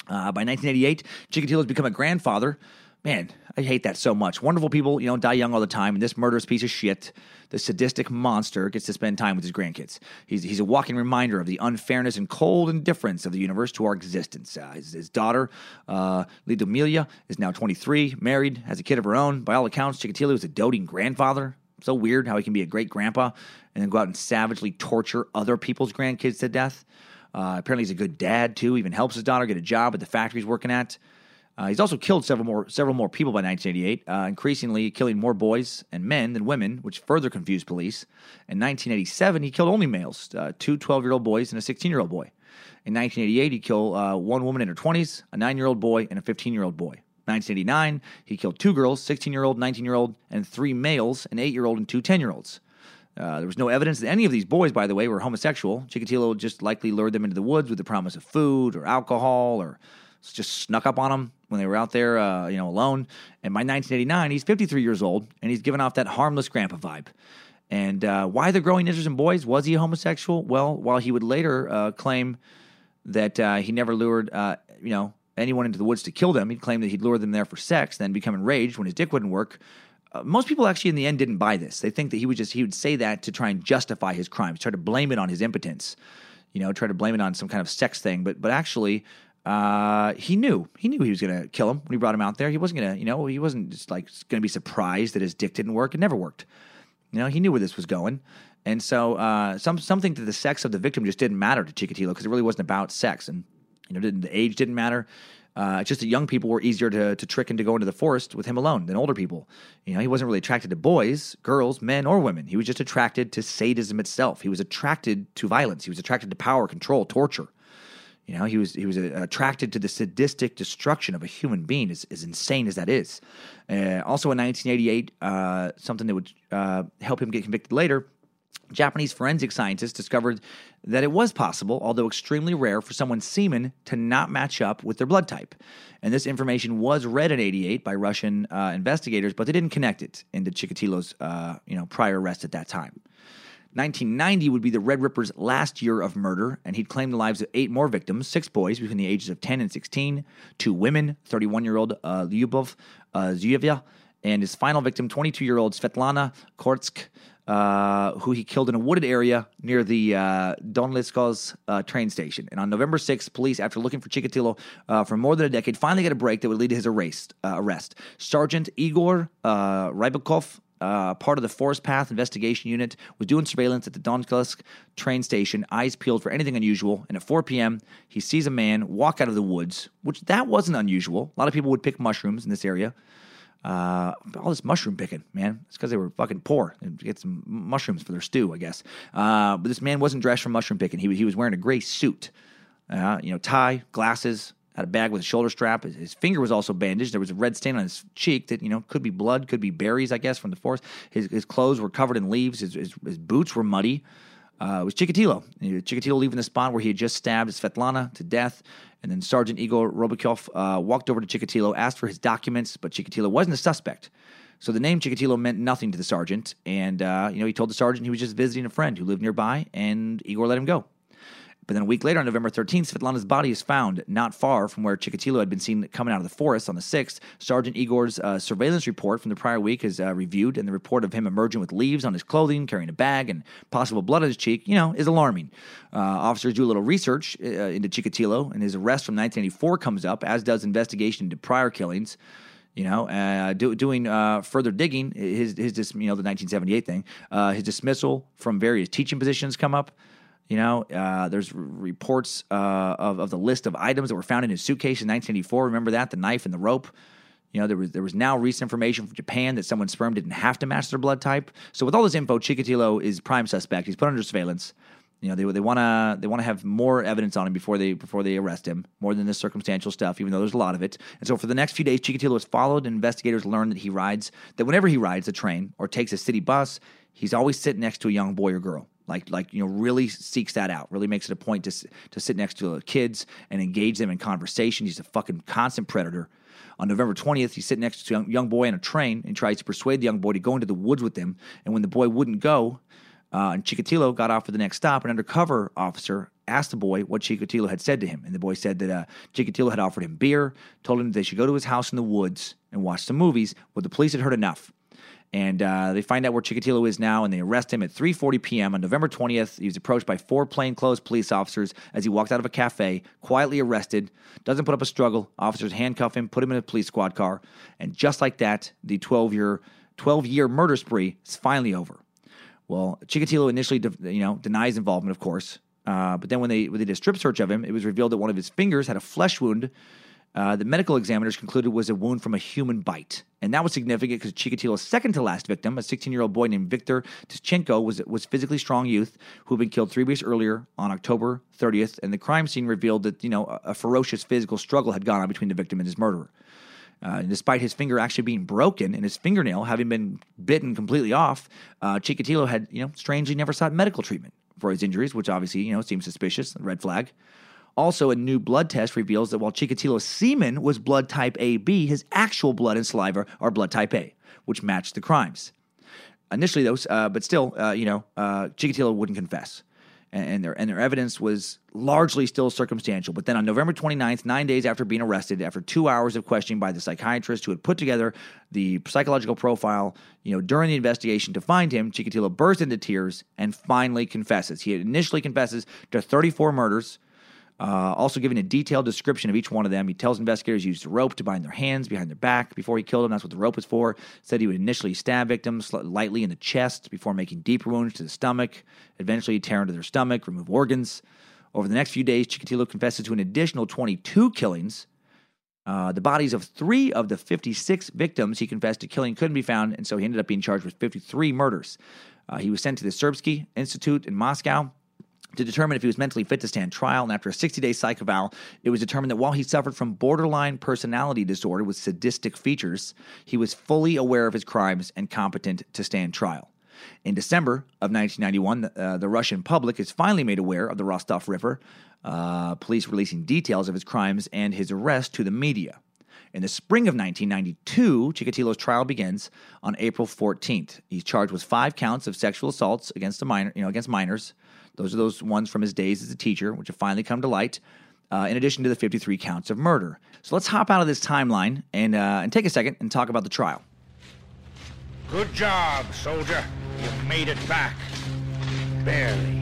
Speaker 2: Uh, by 1988, Chikatilo's become a grandfather. Man, I hate that so much. Wonderful people, you know, die young all the time, and this murderous piece of shit, the sadistic monster, gets to spend time with his grandkids. He's, he's a walking reminder of the unfairness and cold indifference of the universe to our existence. Uh, his, his daughter, uh, Lidomilia, is now 23, married, has a kid of her own. By all accounts, Chikatilo is a doting grandfather. So weird how he can be a great grandpa and then go out and savagely torture other people's grandkids to death. Uh, apparently, he's a good dad too. Even helps his daughter get a job at the factory he's working at. Uh, he's also killed several more several more people by 1988, uh, increasingly killing more boys and men than women, which further confused police. In 1987, he killed only males, uh, two 12 year old boys and a 16 year old boy. In 1988, he killed uh, one woman in her 20s, a nine year old boy, and a 15 year old boy. 1989, he killed two girls, 16 year old, 19 year old, and three males, an 8 year old and two 10 year olds. Uh, there was no evidence that any of these boys, by the way, were homosexual. Chikatilo just likely lured them into the woods with the promise of food or alcohol or just snuck up on them when they were out there, uh, you know, alone. And by 1989, he's 53 years old and he's given off that harmless grandpa vibe. And uh, why the growing interest in boys? Was he homosexual? Well, while he would later uh, claim that uh, he never lured, you know, anyone into the woods to kill them, he'd claim that he'd lure them there for sex, then become enraged when his dick wouldn't work. Uh, most people actually in the end didn't buy this. They think that he would just he would say that to try and justify his crimes, try to blame it on his impotence, you know, try to blame it on some kind of sex thing. But but actually, uh, he knew he knew he was going to kill him when he brought him out there. He wasn't going to, you know, he wasn't just like going to be surprised that his dick didn't work. It never worked. You know, he knew where this was going. And so, uh, some something that the sex of the victim just didn't matter to Chikatilo because it really wasn't about sex, and you know, didn't, the age didn't matter. Uh, just that young people were easier to, to trick into going to the forest with him alone than older people. You know, he wasn't really attracted to boys, girls, men, or women. He was just attracted to sadism itself. He was attracted to violence. He was attracted to power, control, torture. You know, he was he was uh, attracted to the sadistic destruction of a human being, as, as insane as that is. Uh, also in 1988, uh, something that would uh, help him get convicted later. Japanese forensic scientists discovered that it was possible, although extremely rare, for someone's semen to not match up with their blood type. And this information was read in 88 by Russian uh, investigators, but they didn't connect it into Chikatilo's uh, you know, prior arrest at that time. 1990 would be the Red Ripper's last year of murder, and he'd claimed the lives of eight more victims six boys between the ages of 10 and 16, two women 31 year old uh, Lyubov uh, and his final victim, 22 year old Svetlana Korostik. Uh, who he killed in a wooded area near the uh, Donleskhoz uh, train station. And on November 6th, police, after looking for Chikatilo uh, for more than a decade, finally get a break that would lead to his arrest. Uh, arrest. Sergeant Igor uh, Rybakov, part of the Forest Path Investigation Unit, was doing surveillance at the Donetsk train station, eyes peeled for anything unusual. And at 4 p.m., he sees a man walk out of the woods, which that wasn't unusual. A lot of people would pick mushrooms in this area. Uh, all this mushroom picking, man. It's because they were fucking poor and get some mushrooms for their stew, I guess. Uh, but this man wasn't dressed for mushroom picking. He he was wearing a gray suit, uh, you know, tie, glasses, had a bag with a shoulder strap. His, his finger was also bandaged. There was a red stain on his cheek that, you know, could be blood, could be berries, I guess, from the forest. His, his clothes were covered in leaves. His, his, his boots were muddy. Uh, was Chikatilo. Chikatilo leaving the spot where he had just stabbed Svetlana to death. And then Sergeant Igor Rybakov uh, walked over to Chikatilo, asked for his documents, but Chikatilo wasn't a suspect. So the name Chikatilo meant nothing to the sergeant. And, uh, you know, he told the sergeant he was just visiting a friend who lived nearby, and Igor let him go. But then a week later, on November 13th, Svetlana's body is found not far from where Chikatilo had been seen coming out of the forest on the 6th. Sergeant Igor's uh, surveillance report from the prior week is uh, reviewed, and the report of him emerging with leaves on his clothing, carrying a bag, and possible blood on his cheek, you know, is alarming. Uh, officers do a little research uh, into Chikatilo, and his arrest from 1984 comes up, as does investigation into prior killings you know, uh, do, doing uh, further digging, his his dis, you know the 1978 thing, uh, his dismissal from various teaching positions come up. You know, uh, there's reports uh, of of the list of items that were found in his suitcase in 1984. Remember that the knife and the rope. You know, there was there was now recent information from Japan that someone's sperm didn't have to match their blood type. So with all this info, Chikatilo is prime suspect. He's put under surveillance. You know, they they want to they want to have more evidence on him before they before they arrest him, more than this circumstantial stuff. Even though there's a lot of it, and so for the next few days, Chikatilo is followed, and investigators learn that he rides that whenever he rides a train or takes a city bus, he's always sitting next to a young boy or girl. Like like you know, really seeks that out. Really makes it a point to to sit next to the kids and engage them in conversation. He's a fucking constant predator. On November 20th, he's sitting next to a young, boy on a train and tries to persuade the young boy to go into the woods with him. And when the boy wouldn't go, uh, and Chikatilo got off for the next stop. An undercover officer asked the boy what Chikatilo had said to him. And the boy said that uh, Chikatilo had offered him beer, told him they should go to his house in the woods and watch some movies, but the police had heard enough. And uh, they find out where Chikatilo is now, and they arrest him at 3:40 p.m. on November 20th. He was approached by four plainclothes police officers as he walked out of a cafe, quietly arrested. Doesn't put up a struggle. Officers handcuff him, put him in a police squad car, and just like that, the 12-year 12-year murder spree is finally over. Well, Chikatilo initially, de- you know, denies involvement, of course. Uh, but then when they when they did a strip search of him, it was revealed that one of his fingers had a flesh wound. Uh, the medical examiners concluded was a wound from a human bite, and that was significant because Chikatilo's second to last victim, a 16-year-old boy named Viktor Tischenko, was was physically strong youth who had been killed three weeks earlier on October 30th, and the crime scene revealed that you know a, a ferocious physical struggle had gone on between the victim and his murderer. Uh, despite his finger actually being broken and his fingernail having been bitten completely off, uh, Chikatilo had, you know, strangely never sought medical treatment for his injuries, which obviously, you know, seems suspicious, red flag. Also, a new blood test reveals that while Chikatilo's semen was blood type AB, his actual blood and saliva are blood type A, which matched the crimes. Initially, those, uh, but still, uh, you know, uh, Chikatilo wouldn't confess and, their and their evidence was largely still circumstantial. But then on November 29th, nine days after being arrested, after two hours of questioning by the psychiatrist who had put together the psychological profile, you know, during the investigation to find him, Chikatilo burst into tears and finally confesses. He initially confesses to 34 murders. Uh, also giving a detailed description of each one of them. He tells investigators he used a rope to bind their hands behind their back before he killed them. That's what the rope was for. Said he would initially stab victims lightly in the chest before making deeper wounds to the stomach, eventually tear into their stomach, remove organs. Over the next few days, Chikatilo confesses to an additional 22 killings. Uh, the bodies of three of the 56 victims he confessed to killing couldn't be found, and so he ended up being charged with 53 murders. Uh, he was sent to the Serbsky Institute in Moscow to determine if he was mentally fit to stand trial. And after a 60 day psych eval, it was determined that while he suffered from borderline personality disorder with sadistic features, he was fully aware of his crimes and competent to stand trial. In December of 1991, uh, the Russian public is finally made aware of the Rostov Ripper, uh, police releasing details of his crimes and his arrest to the media. In the spring of 1992, Chikatilo's trial begins on April 14th. He's charged with five counts of sexual assaults against a minor, you know, against minors. Those are those ones from his days as a teacher, which have finally come to light. Uh, in addition to the 53 counts of murder. So let's hop out of this timeline and uh, and take a second and talk about the trial.
Speaker 4: Good job, soldier. You've made it back. Barely.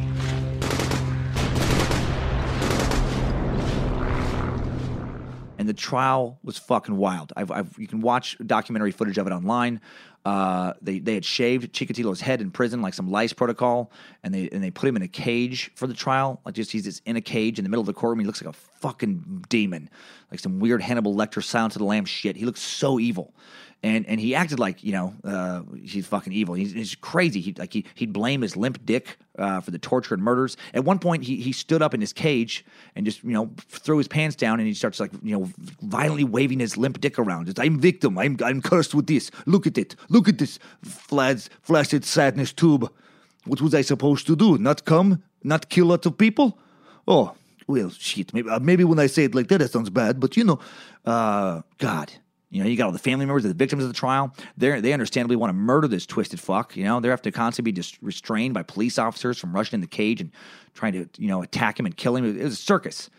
Speaker 2: and the trial was fucking wild. I've, I've you can watch documentary footage of it online. Uh, they they had shaved Chikatilo's head in prison like some lice protocol, and they and they put him in a cage for the trial. Like just he's just in a cage in the middle of the courtroom. He looks like a fucking demon, like some weird Hannibal Lecter Silence of the Lamb shit. He looks so evil. And, and he acted like you know uh, he's fucking evil. He's, he's crazy. He like he he'd blame his limp dick uh, for the torture and murders. At one point, he he stood up in his cage and just you know threw his pants down and he starts like you know violently waving his limp dick around. Just, I'm victim. I'm I'm cursed with this. Look at it. Look at this flaccid flaccid sadness tube. What was I supposed to do? Not come? Not kill lots of people? Oh well, shit. Maybe uh, maybe when I say it like that, it sounds bad. But you know, uh, God. You know, you got all the family members of the victims of the trial. They they understandably want to murder this twisted fuck. You know, they have to constantly be just restrained by police officers from rushing in the cage and trying to you know attack him and kill him. It was a circus.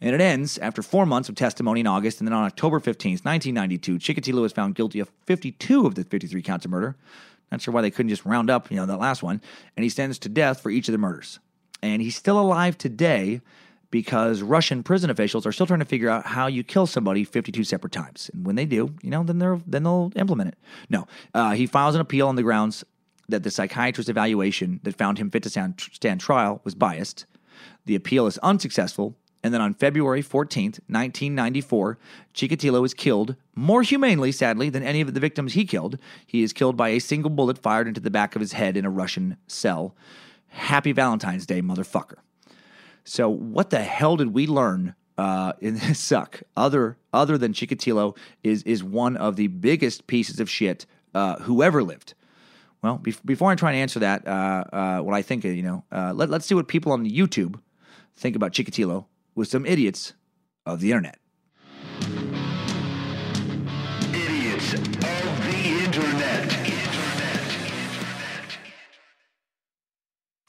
Speaker 2: And it ends after four months of testimony in August, and then on October 15th, 1992, Chikatilo was found guilty of 52 of the 53 counts of murder. Not sure why they couldn't just round up, you know, that last one. And he sentenced to death for each of the murders. And he's still alive today because Russian prison officials are still trying to figure out how you kill somebody 52 separate times. And when they do, you know, then they're then they'll implement it. No, uh, he files an appeal on the grounds that the psychiatrist evaluation that found him fit to stand, stand trial was biased. The appeal is unsuccessful, and then on February 14th, 1994, Chikatilo is killed more humanely, sadly, than any of the victims he killed. He is killed by a single bullet fired into the back of his head in a Russian cell. Happy Valentine's Day, motherfucker. So, what the hell did we learn uh, in this suck? Other other than Chikatilo is is one of the biggest pieces of shit uh, who ever lived. Well, be- before I try and answer that, uh, uh, what I think, you know, uh, let, let's see what people on YouTube think about Chikatilo with some idiots of the internet.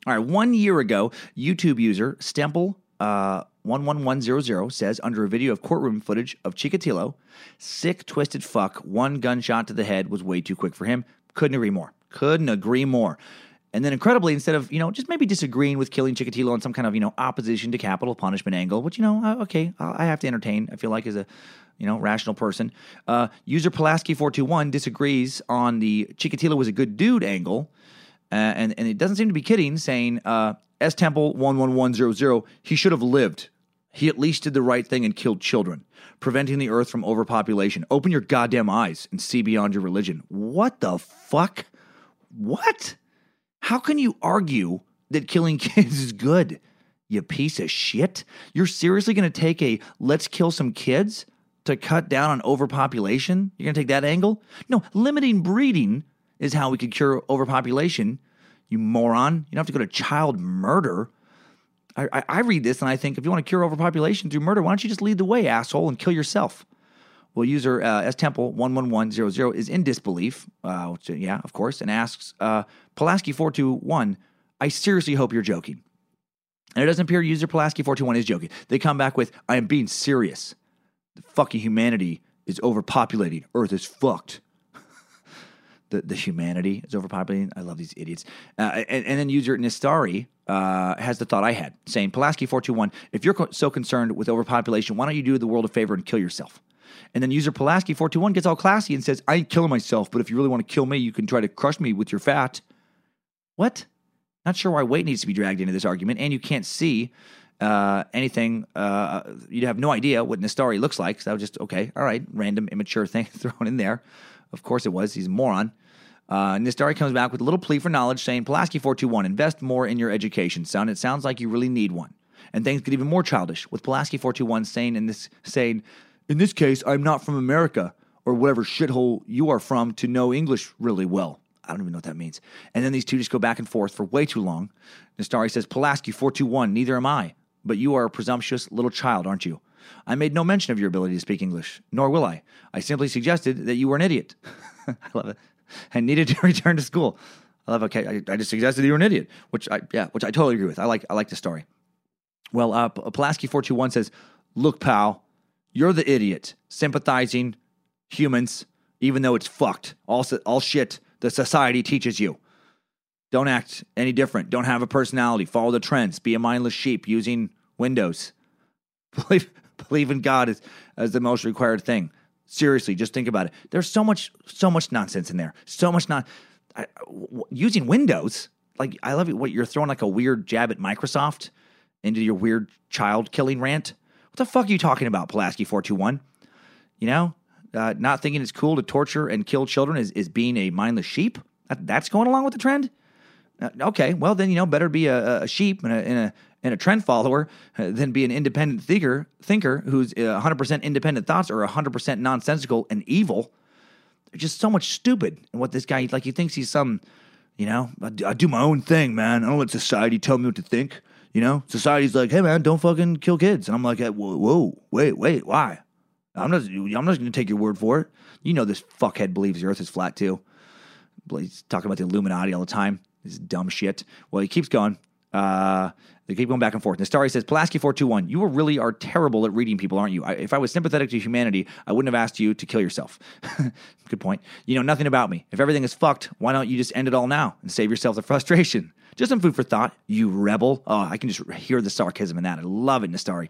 Speaker 2: All right, one year ago, YouTube user Stemple uh, 11100 says under a video of courtroom footage of Chikatilo, sick, twisted fuck, one gunshot to the head was way too quick for him. Couldn't agree more. Couldn't agree more. And then, incredibly, instead of you know just maybe disagreeing with killing Chikatilo on some kind of you know opposition to capital punishment angle, which you know okay, I have to entertain. I feel like as a you know rational person, uh, user Pulaski four two one disagrees on the Chikatilo was a good dude angle, and and it doesn't seem to be kidding, saying uh, S Temple one one one zero zero he should have lived. He at least did the right thing and killed children, preventing the earth from overpopulation. Open your goddamn eyes and see beyond your religion. What the fuck? What? How can you argue that killing kids is good? You piece of shit. You're seriously going to take a let's kill some kids to cut down on overpopulation? You're going to take that angle? No, limiting breeding is how we could cure overpopulation. You moron. You don't have to go to child murder. I, I, I read this and I think if you want to cure overpopulation through murder, why don't you just lead the way, asshole, and kill yourself? Well, user uh, S Temple one one one zero zero is in disbelief. Uh, which, yeah, of course, and asks uh, Pulaski four two one. I seriously hope you're joking. And it doesn't appear user Pulaski four two one is joking. They come back with, "I am being serious. The fucking humanity is overpopulating. Earth is fucked." The, the humanity is overpopulating. I love these idiots. Uh, and, and then user Nistari uh, has the thought I had, saying, Pulaski 421, if you're co- so concerned with overpopulation, why don't you do the world a favor and kill yourself? And then user Pulaski 421 gets all classy and says, I ain't killing myself, but if you really want to kill me, you can try to crush me with your fat. What? Not sure why weight needs to be dragged into this argument, and you can't see uh, anything. Uh, you have no idea what Nastari looks like. So that was just okay. All right, random immature thing thrown in there. Of course it was. He's a moron. Uh, Nistari comes back with a little plea for knowledge, saying, Pulaski four two one, invest more in your education, son. It sounds like you really need one. And things get even more childish with Pulaski four two one saying in this saying, in this case, I'm not from America or whatever shithole you are from to know English really well. I don't even know what that means. And then these two just go back and forth for way too long. Nistari says, Pulaski 421, neither am I, but you are a presumptuous little child, aren't you? I made no mention of your ability to speak English, nor will I. I simply suggested that you were an idiot. I love it. And needed to return to school. I love okay. I, I just suggested you were an idiot, which I yeah, which I totally agree with. I like I like the story. Well, uh, Pulaski four two one says, "Look, pal, you're the idiot, sympathizing humans, even though it's fucked. All, all shit the society teaches you. Don't act any different. Don't have a personality. Follow the trends. Be a mindless sheep using Windows. Believe, believe in God as, as the most required thing. Seriously, just think about it. There's so much, so much nonsense in there. So much not using Windows. Like I love it. What you're throwing like a weird jab at Microsoft into your weird child killing rant. What the fuck are you talking about, Pulaski four two one? You know, uh, not thinking it's cool to torture and kill children is, is being a mindless sheep. That, that's going along with the trend. Uh, okay, well then you know better be a, a sheep and a, and a and a trend follower uh, than be an independent thinker thinker who's uh, 100% independent thoughts or 100% nonsensical and evil. There's just so much stupid in what this guy like. He thinks he's some, you know, I do, I do my own thing, man. I don't let society tell me what to think. You know, society's like, hey man, don't fucking kill kids, and I'm like, whoa, whoa wait, wait, why? I'm not. I'm not going to take your word for it. You know, this fuckhead believes the Earth is flat too. He's talking about the Illuminati all the time. This dumb shit. Well, he keeps going. Uh, they keep going back and forth. Nastari says, Pulaski 421, you really are terrible at reading people, aren't you? I, if I was sympathetic to humanity, I wouldn't have asked you to kill yourself. Good point. You know nothing about me. If everything is fucked, why don't you just end it all now and save yourself the frustration? Just some food for thought, you rebel. Oh, I can just hear the sarcasm in that. I love it, Nastari.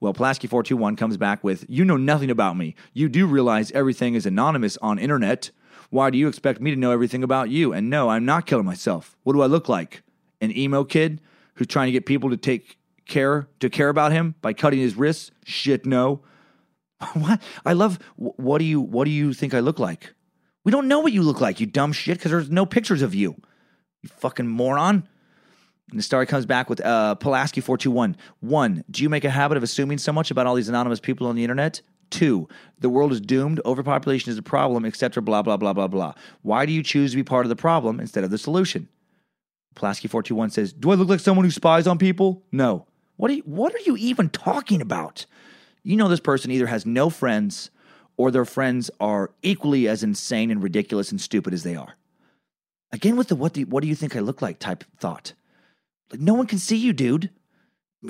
Speaker 2: Well, Pulaski421 comes back with, You know nothing about me. You do realize everything is anonymous on internet. Why do you expect me to know everything about you? And no, I'm not killing myself. What do I look like? An emo kid who's trying to get people to take care to care about him by cutting his wrists? Shit, no. what? I love. What do you What do you think I look like? We don't know what you look like, you dumb shit, because there's no pictures of you. You fucking moron. And the story comes back with uh, Pulaski 421. One, do you make a habit of assuming so much about all these anonymous people on the internet? Two, the world is doomed, overpopulation is a problem, etc., blah, blah, blah, blah, blah. Why do you choose to be part of the problem instead of the solution? Pulaski 421 says, Do I look like someone who spies on people? No. What are you, what are you even talking about? You know, this person either has no friends or their friends are equally as insane and ridiculous and stupid as they are. Again, with the what do you, what do you think I look like type thought. Like, no one can see you, dude.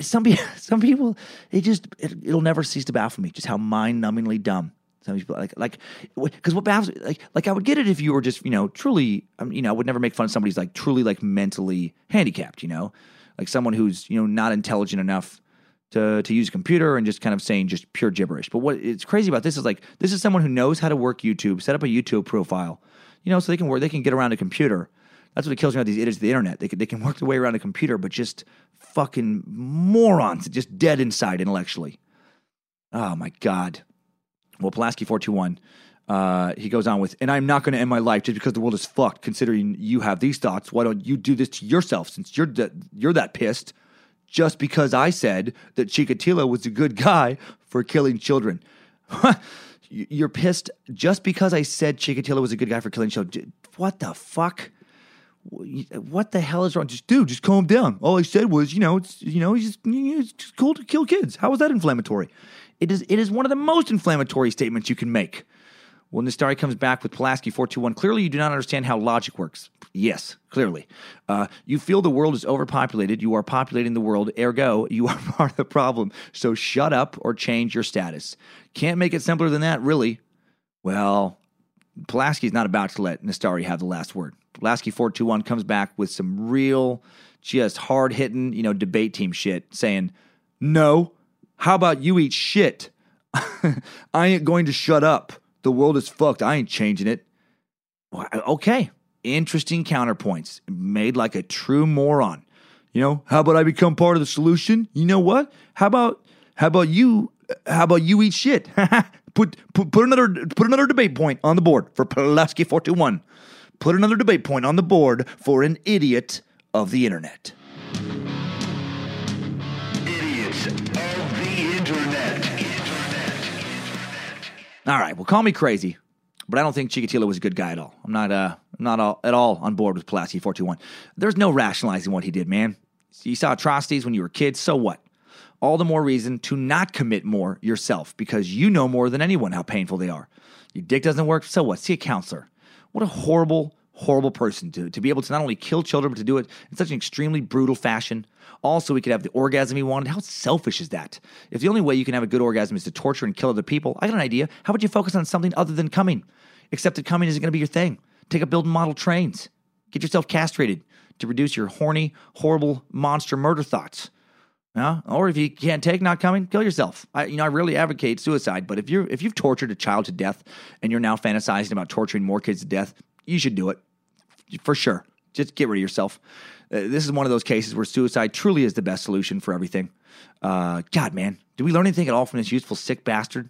Speaker 2: Some people, some people, it just it, will never cease to baffle me just how mind-numbingly dumb some people like like because what baffles like like I would get it if you were just you know truly um, you know I would never make fun of somebody who's like truly like mentally handicapped you know like someone who's you know not intelligent enough to to use a computer and just kind of saying just pure gibberish. But what it's crazy about this is like this is someone who knows how to work YouTube, set up a YouTube profile, you know, so they can work they can get around a computer that's what kills me about these idiots of the internet. They can, they can work their way around a computer, but just fucking morons, just dead inside intellectually. Oh my God. Well, Pulaski 421, uh, he goes on with, and I'm not going to end my life just because the world is fucked, considering you have these thoughts. Why don't you do this to yourself since you're, that you're that pissed? Just because I said that Chikatilo was a good guy for killing children. you're pissed just because I said Chikatilo was a good guy for killing children. What the fuck? what the hell is wrong? Just dude, just calm down. All I said was, you know, it's you know, he's just, just cool to kill kids. How was that inflammatory? It is. It is one of the most inflammatory statements you can make. When the story comes back with Pulaski 421, clearly you do not understand how logic works. Yes, clearly. Uh, you feel the world is overpopulated. You are populating the world, ergo, you are part of the problem. So shut up or change your status. Can't make it simpler than that, really. Well, Pulaski's not about to let Nastari have the last word. Pulaski 421 comes back with some real, just hard hitting, you know, debate team shit saying, no, how about you eat shit? I ain't going to shut up. The world is fucked. I ain't changing it. Okay. Interesting counterpoints made like a true moron. You know, how about I become part of the solution? You know what? How about how about you how about you eat shit? put, put put another put another debate point on the board for Pulaski 421. Put another debate point on the board for an idiot of the internet. All right, well, call me crazy, but I don't think Chikatilo was a good guy at all. I'm not uh not all, at all on board with Pulaski 421. There's no rationalizing what he did, man. You saw atrocities when you were kids, so what? all the more reason to not commit more yourself because you know more than anyone how painful they are. Your dick doesn't work, so what? See a counselor. What a horrible, horrible person to, to be able to not only kill children, but to do it in such an extremely brutal fashion. Also, he could have the orgasm he wanted. How selfish is that? If the only way you can have a good orgasm is to torture and kill other people, I got an idea. How about you focus on something other than coming? Except that coming isn't going to be your thing. Take up building model trains. Get yourself castrated. to reduce your horny, horrible monster murder thoughts. Yeah? Or if you can't take not coming, kill yourself. I, you know, I really advocate suicide, but if you're if you've tortured a child to death and you're now fantasizing about torturing more kids to death, you should do it for sure. Just get rid of yourself. Uh, this is one of those cases where suicide truly is the best solution for everything. Uh, God, man, do we learn anything at all from this useful sick bastard?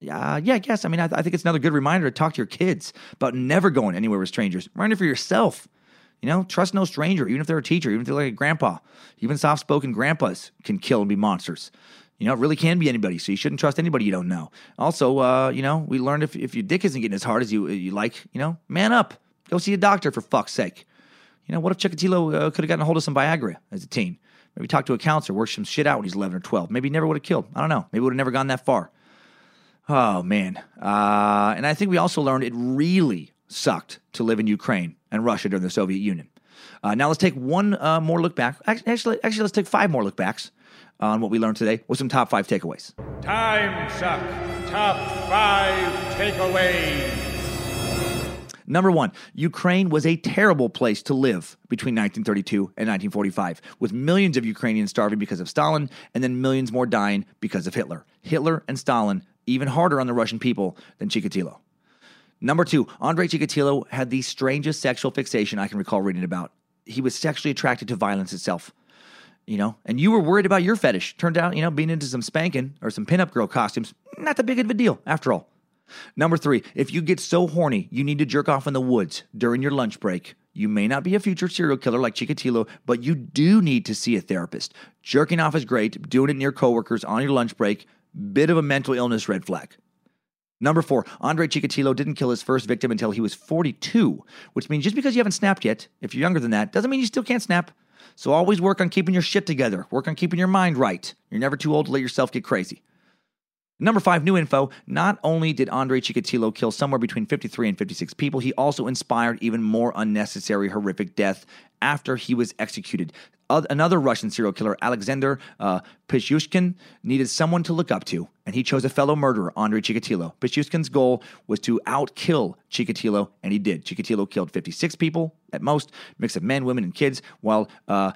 Speaker 2: Yeah, yeah, I guess. I mean, I, I think it's another good reminder to talk to your kids about never going anywhere with strangers. It for yourself. You know, trust no stranger, even if they're a teacher, even if they're like a grandpa. Even soft spoken grandpas can kill and be monsters. You know, it really can be anybody, so you shouldn't trust anybody you don't know. Also, uh, you know, we learned if, if your dick isn't getting as hard as you you like, you know, man up. Go see a doctor for fuck's sake. You know, what if Chikatilo uh, could have gotten a hold of some Viagra as a teen? Maybe talk to a counselor, work some shit out when he's 11 or 12. Maybe he never would have killed. I don't know. Maybe would have never gone that far. Oh, man. Uh, and I think we also learned it really sucked to live in Ukraine and Russia during the Soviet Union. Uh, now let's take one uh, more look back. Actually, actually, let's take five more look backs on what we learned today with some top five takeaways.
Speaker 4: Time suck. Top five takeaways.
Speaker 2: Number one, Ukraine was a terrible place to live between 1932 and 1945, with millions of Ukrainians starving because of Stalin and then millions more dying because of Hitler. Hitler and Stalin even harder on the Russian people than Chikatilo. Number two, Andrei Chikatilo had the strangest sexual fixation I can recall reading about. He was sexually attracted to violence itself. You know, and you were worried about your fetish. Turned out, you know, being into some spanking or some pinup girl costumes, not that big of a deal after all. Number three, if you get so horny you need to jerk off in the woods during your lunch break, you may not be a future serial killer like Chikatilo, but you do need to see a therapist. Jerking off is great, doing it near coworkers on your lunch break, bit of a mental illness red flag. Number four, Andre Chikatilo didn't kill his first victim until he was 42, which means just because you haven't snapped yet, if you're younger than that, doesn't mean you still can't snap. So always work on keeping your shit together, work on keeping your mind right. You're never too old to let yourself get crazy. Number five, new info. Not only did Andre Chikatilo kill somewhere between 53 and 56 people, he also inspired even more unnecessary, horrific death after he was executed. Another Russian serial killer, Alexander uh, Pichushkin, needed someone to look up to, and he chose a fellow murderer, Andrei Chikatilo. Pichushkin's goal was to outkill Chikatilo, and he did. Chikatilo killed 56 people at most, mix of men, women, and kids, while uh,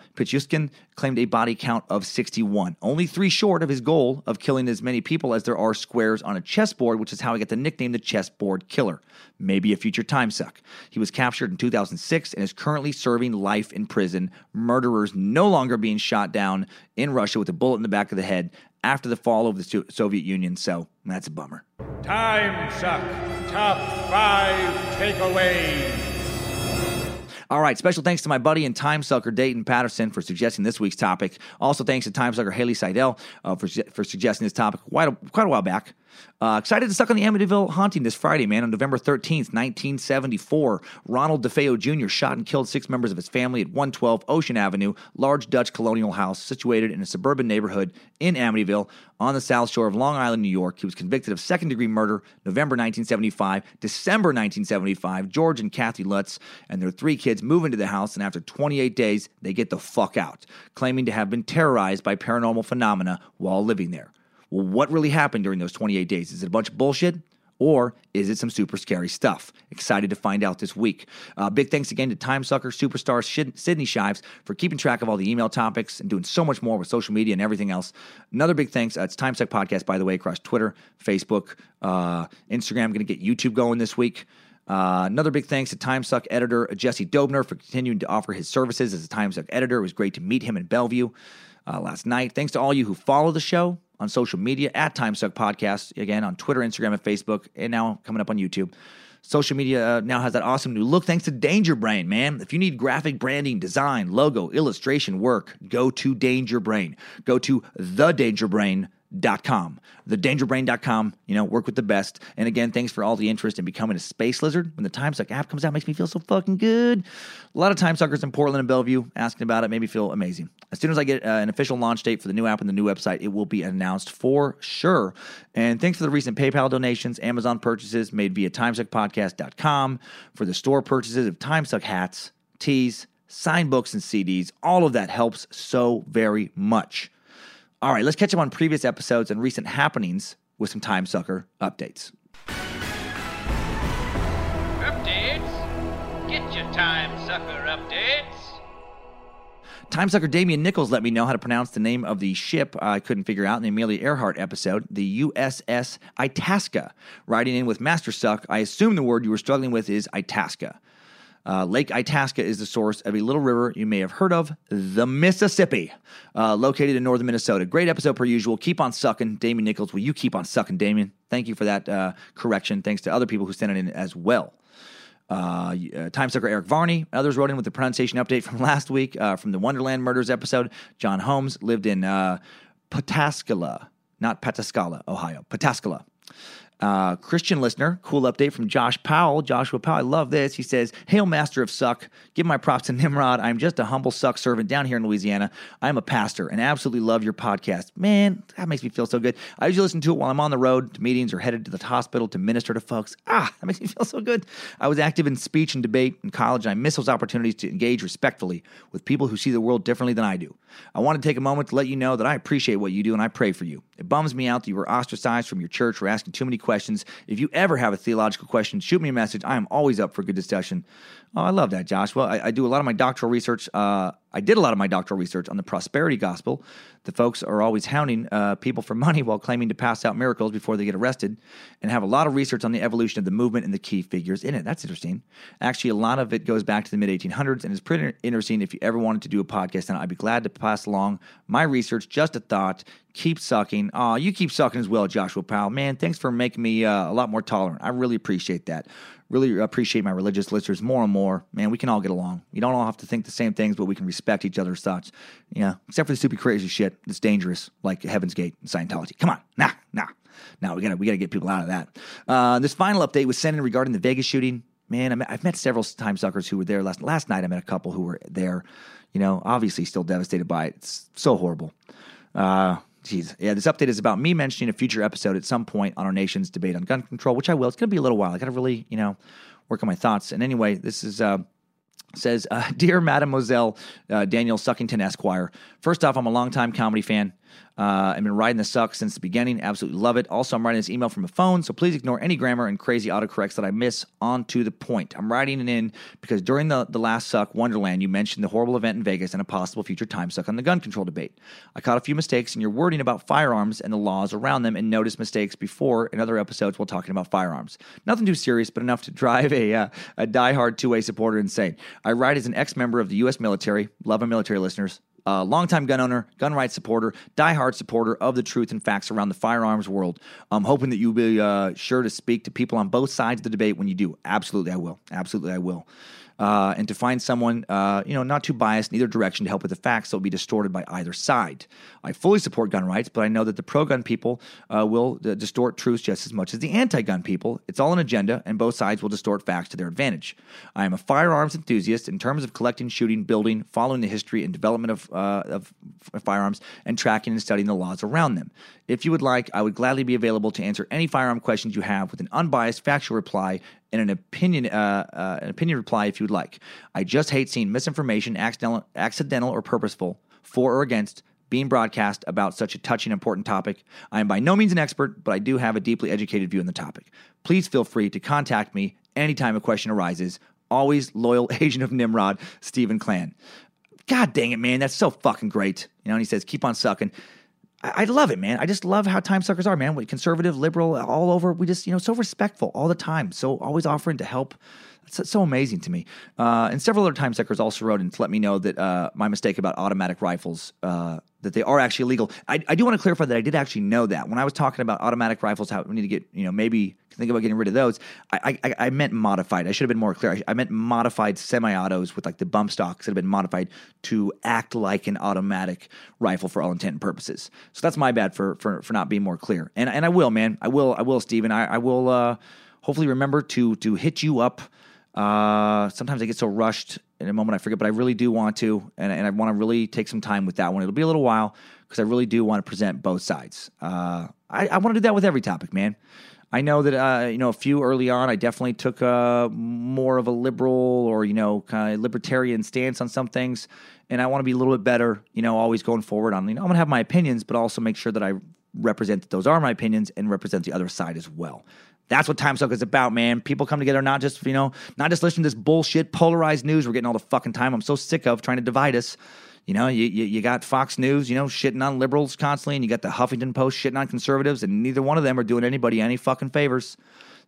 Speaker 2: claimed a body count of 61. Only three short of his goal of killing as many people as there are squares on a chessboard, which is how he got the nickname the chessboard killer. Maybe a future time suck. He was captured in 2006 and is currently serving life in prison. Murderers no longer being shot down in Russia with a bullet in the back of the head after the fall of the Soviet Union. So that's a bummer.
Speaker 4: Time suck. Top five takeaways.
Speaker 2: All right, special thanks to my buddy and time sucker Dayton Patterson for suggesting this week's topic. Also, thanks to time sucker Haley Seidel uh, for, for suggesting this topic quite a, quite a while back. Uh, excited to suck on the Amityville haunting this Friday, man. On November 13th, 1974, Ronald DeFeo Jr. shot and killed six members of his family at 112 Ocean Avenue, large Dutch colonial house situated in a suburban neighborhood in Amityville on the south shore of Long Island, New York. He was convicted of second degree murder November 1975. December 1975, George and Kathy Lutz and their three kids move into the house, and after 28 days, they get the fuck out, claiming to have been terrorized by paranormal phenomena while living there. What really happened during those 28 days? Is it a bunch of bullshit? Or is it some super scary stuff? Excited to find out this week. Uh, big thanks again to Time Sucker superstar Sydney Shives for keeping track of all the email topics and doing so much more with social media and everything else. Another big thanks. Uh, it's Time Suck Podcast, by the way, across Twitter, Facebook, uh, Instagram. Going to get YouTube going this week. Uh, another big thanks to TimeSuck editor Jesse Dobner for continuing to offer his services as a TimeSuck editor. It was great to meet him in Bellevue uh, last night. Thanks to all you who follow the show on social media at TimeSuck Podcast, again on Twitter, Instagram, and Facebook, and now coming up on YouTube. Social media uh, now has that awesome new look thanks to Danger Brain, man. If you need graphic branding, design, logo, illustration work, go to Danger Brain. Go to thedangerbrain.com com. TheDangerBrain.com, you know, work with the best. And again, thanks for all the interest in becoming a space lizard. When the TimeSuck app comes out, makes me feel so fucking good. A lot of time suckers in Portland and Bellevue asking about it made me feel amazing. As soon as I get uh, an official launch date for the new app and the new website, it will be announced for sure. And thanks for the recent PayPal donations, Amazon purchases made via TimeSuckPodcast.com, for the store purchases of TimeSuck hats, tees, signed books, and CDs. All of that helps so very much. All right, let's catch up on previous episodes and recent happenings with some Time Sucker updates.
Speaker 6: Updates? Get your time sucker updates.
Speaker 2: Time sucker Damian Nichols let me know how to pronounce the name of the ship I couldn't figure out in the Amelia Earhart episode, the USS Itasca. Writing in with Master Suck, I assume the word you were struggling with is Itasca. Uh, Lake Itasca is the source of a little river you may have heard of, the Mississippi, uh, located in northern Minnesota. Great episode per usual. Keep on sucking. Damien Nichols, will you keep on sucking, Damien? Thank you for that uh, correction. Thanks to other people who sent it in as well. Uh, uh, time sucker Eric Varney. Others wrote in with the pronunciation update from last week uh, from the Wonderland Murders episode. John Holmes lived in uh, Pataskala, not Pataskala, Ohio. Pataskala. Uh, Christian listener, cool update from Josh Powell. Joshua Powell, I love this. He says, Hail, Master of Suck. Give my props to Nimrod. I'm just a humble suck servant down here in Louisiana. I'm a pastor and absolutely love your podcast. Man, that makes me feel so good. I usually listen to it while I'm on the road to meetings or headed to the hospital to minister to folks. Ah, that makes me feel so good. I was active in speech and debate in college, and I miss those opportunities to engage respectfully with people who see the world differently than I do. I want to take a moment to let you know that I appreciate what you do and I pray for you. It bums me out that you were ostracized from your church for asking too many questions. If you ever have a theological question, shoot me a message. I am always up for good discussion. Oh, I love that, Josh. Well, I, I do a lot of my doctoral research. Uh, I did a lot of my doctoral research on the prosperity gospel. The folks are always hounding uh, people for money while claiming to pass out miracles before they get arrested, and have a lot of research on the evolution of the movement and the key figures in it. That's interesting. Actually, a lot of it goes back to the mid 1800s, and it's pretty interesting. If you ever wanted to do a podcast, then I'd be glad to pass along my research. Just a thought. Keep sucking. Oh, you keep sucking as well, Joshua Powell. Man, thanks for making me uh, a lot more tolerant. I really appreciate that really appreciate my religious listeners more and more. Man, we can all get along. You don't all have to think the same things, but we can respect each other's thoughts. Yeah, except for the stupid crazy shit that's dangerous, like Heaven's Gate and Scientology. Come on, nah, nah, nah. We gotta we gotta get people out of that. Uh, this final update was sent in regarding the Vegas shooting. Man, I I've met several time suckers who were there last last night. I met a couple who were there. You know, obviously still devastated by it. It's so horrible. Uh, Jeez. Yeah, this update is about me mentioning a future episode at some point on our nation's debate on gun control, which I will. It's going to be a little while. I got to really, you know, work on my thoughts. And anyway, this is uh, says, uh, "Dear Mademoiselle uh, Daniel Suckington Esquire, first off, I'm a longtime comedy fan. Uh, I've been riding the suck since the beginning. Absolutely love it. Also, I'm writing this email from a phone, so please ignore any grammar and crazy autocorrects that I miss. On to the point. I'm writing it in because during the, the last suck, Wonderland, you mentioned the horrible event in Vegas and a possible future time suck on the gun control debate. I caught a few mistakes in your wording about firearms and the laws around them and noticed mistakes before in other episodes while talking about firearms. Nothing too serious, but enough to drive a, uh, a diehard 2A supporter insane. I write as an ex member of the U.S. military, love military listeners, uh, longtime gun owner, gun rights supporter, diehard supporter of the truth and facts around the firearms world. I'm hoping that you'll be uh, sure to speak to people on both sides of the debate when you do. Absolutely, I will. Absolutely, I will. Uh, and to find someone, uh, you know, not too biased in either direction to help with the facts that will be distorted by either side. I fully support gun rights, but I know that the pro-gun people uh, will uh, distort truths just as much as the anti-gun people. It's all an agenda, and both sides will distort facts to their advantage. I am a firearms enthusiast in terms of collecting, shooting, building, following the history and development of, uh, of firearms, and tracking and studying the laws around them. If you would like, I would gladly be available to answer any firearm questions you have with an unbiased, factual reply and an opinion, uh, uh, an opinion reply if you would like. I just hate seeing misinformation, accidental, accidental or purposeful, for or against being broadcast about such a touching, important topic. I am by no means an expert, but I do have a deeply educated view on the topic. Please feel free to contact me anytime a question arises. Always loyal agent of Nimrod, Stephen Clan. God dang it, man, that's so fucking great. You know, and he says, keep on sucking. I, love it, man. I just love how time suckers are, man. Conservative, liberal, all over. We just, you know, so respectful all the time. So always offering to help. It's so amazing to me. Uh, and several other time suckers also wrote and to let me know that uh, my mistake about automatic rifles, uh, that they are actually illegal. I, I do want to clarify that I did actually know that. When I was talking about automatic rifles, how we need to get, you know, maybe think about getting rid of those, I, I, I meant modified. I should have been more clear. I, I meant modified semi autos with like the bump stocks that have been modified to act like an automatic rifle for all intent and purposes. So that's my bad for, for, for not being more clear. And, and I will, man. I will, I will, Steven. I, I will uh, hopefully remember to, to hit you up uh, sometimes I get so rushed in a moment I forget, but I really do want to, and, and I want to really take some time with that one. It'll be a little while because I really do want to present both sides. Uh, I, I want to do that with every topic, man. I know that uh, you know a few early on. I definitely took a more of a liberal or you know kind of libertarian stance on some things, and I want to be a little bit better. You know, always going forward on. You know, I'm gonna have my opinions, but also make sure that I represent that those are my opinions and represent the other side as well. That's what Time Suck is about, man. People come together, not just, you know, not just listening to this bullshit, polarized news we're getting all the fucking time. I'm so sick of trying to divide us. You know, you, you, you got Fox News, you know, shitting on liberals constantly, and you got the Huffington Post shitting on conservatives, and neither one of them are doing anybody any fucking favors.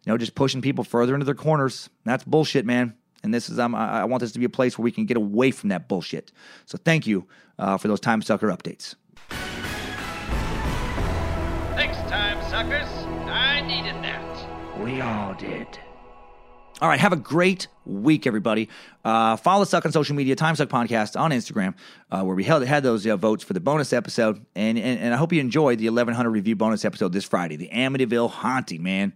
Speaker 2: You know, just pushing people further into their corners. That's bullshit, man. And this is, um, I, want this to be a place where we can get away from that bullshit. So thank you uh, for those time sucker updates.
Speaker 6: Thanks, time suckers.
Speaker 2: We all did. All right, have a great week, everybody. Uh, follow Suck on social media, Time Suck Podcast on Instagram, uh, where we held, had those uh, votes for the bonus episode. And, and, and I hope you enjoyed the 1100 review bonus episode this Friday, the Amityville Haunting, man.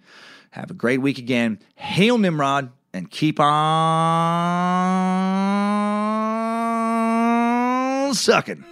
Speaker 2: Have a great week again. Hail Nimrod, and keep on sucking.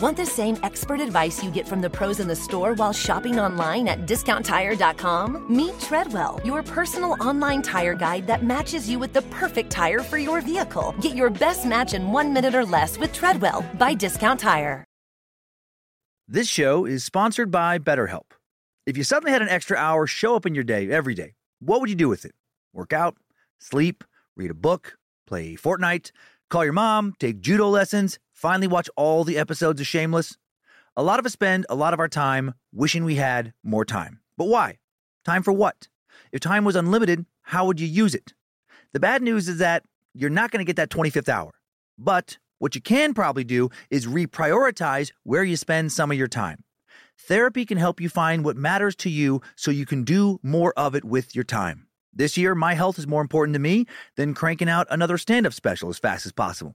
Speaker 7: Want the same expert advice you get from the pros in the store while shopping online at discounttire.com? Meet Treadwell, your personal online tire guide that matches you with the perfect tire for your vehicle. Get your best match in one minute or less with Treadwell by Discount Tire.
Speaker 2: This show is sponsored by BetterHelp. If you suddenly had an extra hour show up in your day every day, what would you do with it? Work out, sleep, read a book, play Fortnite, call your mom, take judo lessons, finally watch all the episodes of Shameless? A lot of us spend a lot of our time wishing we had more time. But why? Time for what? If time was unlimited, how would you use it? The bad news is that you're not going to get that 25th hour. But what you can probably do is reprioritize where you spend some of your time. Therapy can help you find what matters to you so you can do more of it with your time. This year, my health is more important to me than cranking out another stand up special as fast as possible.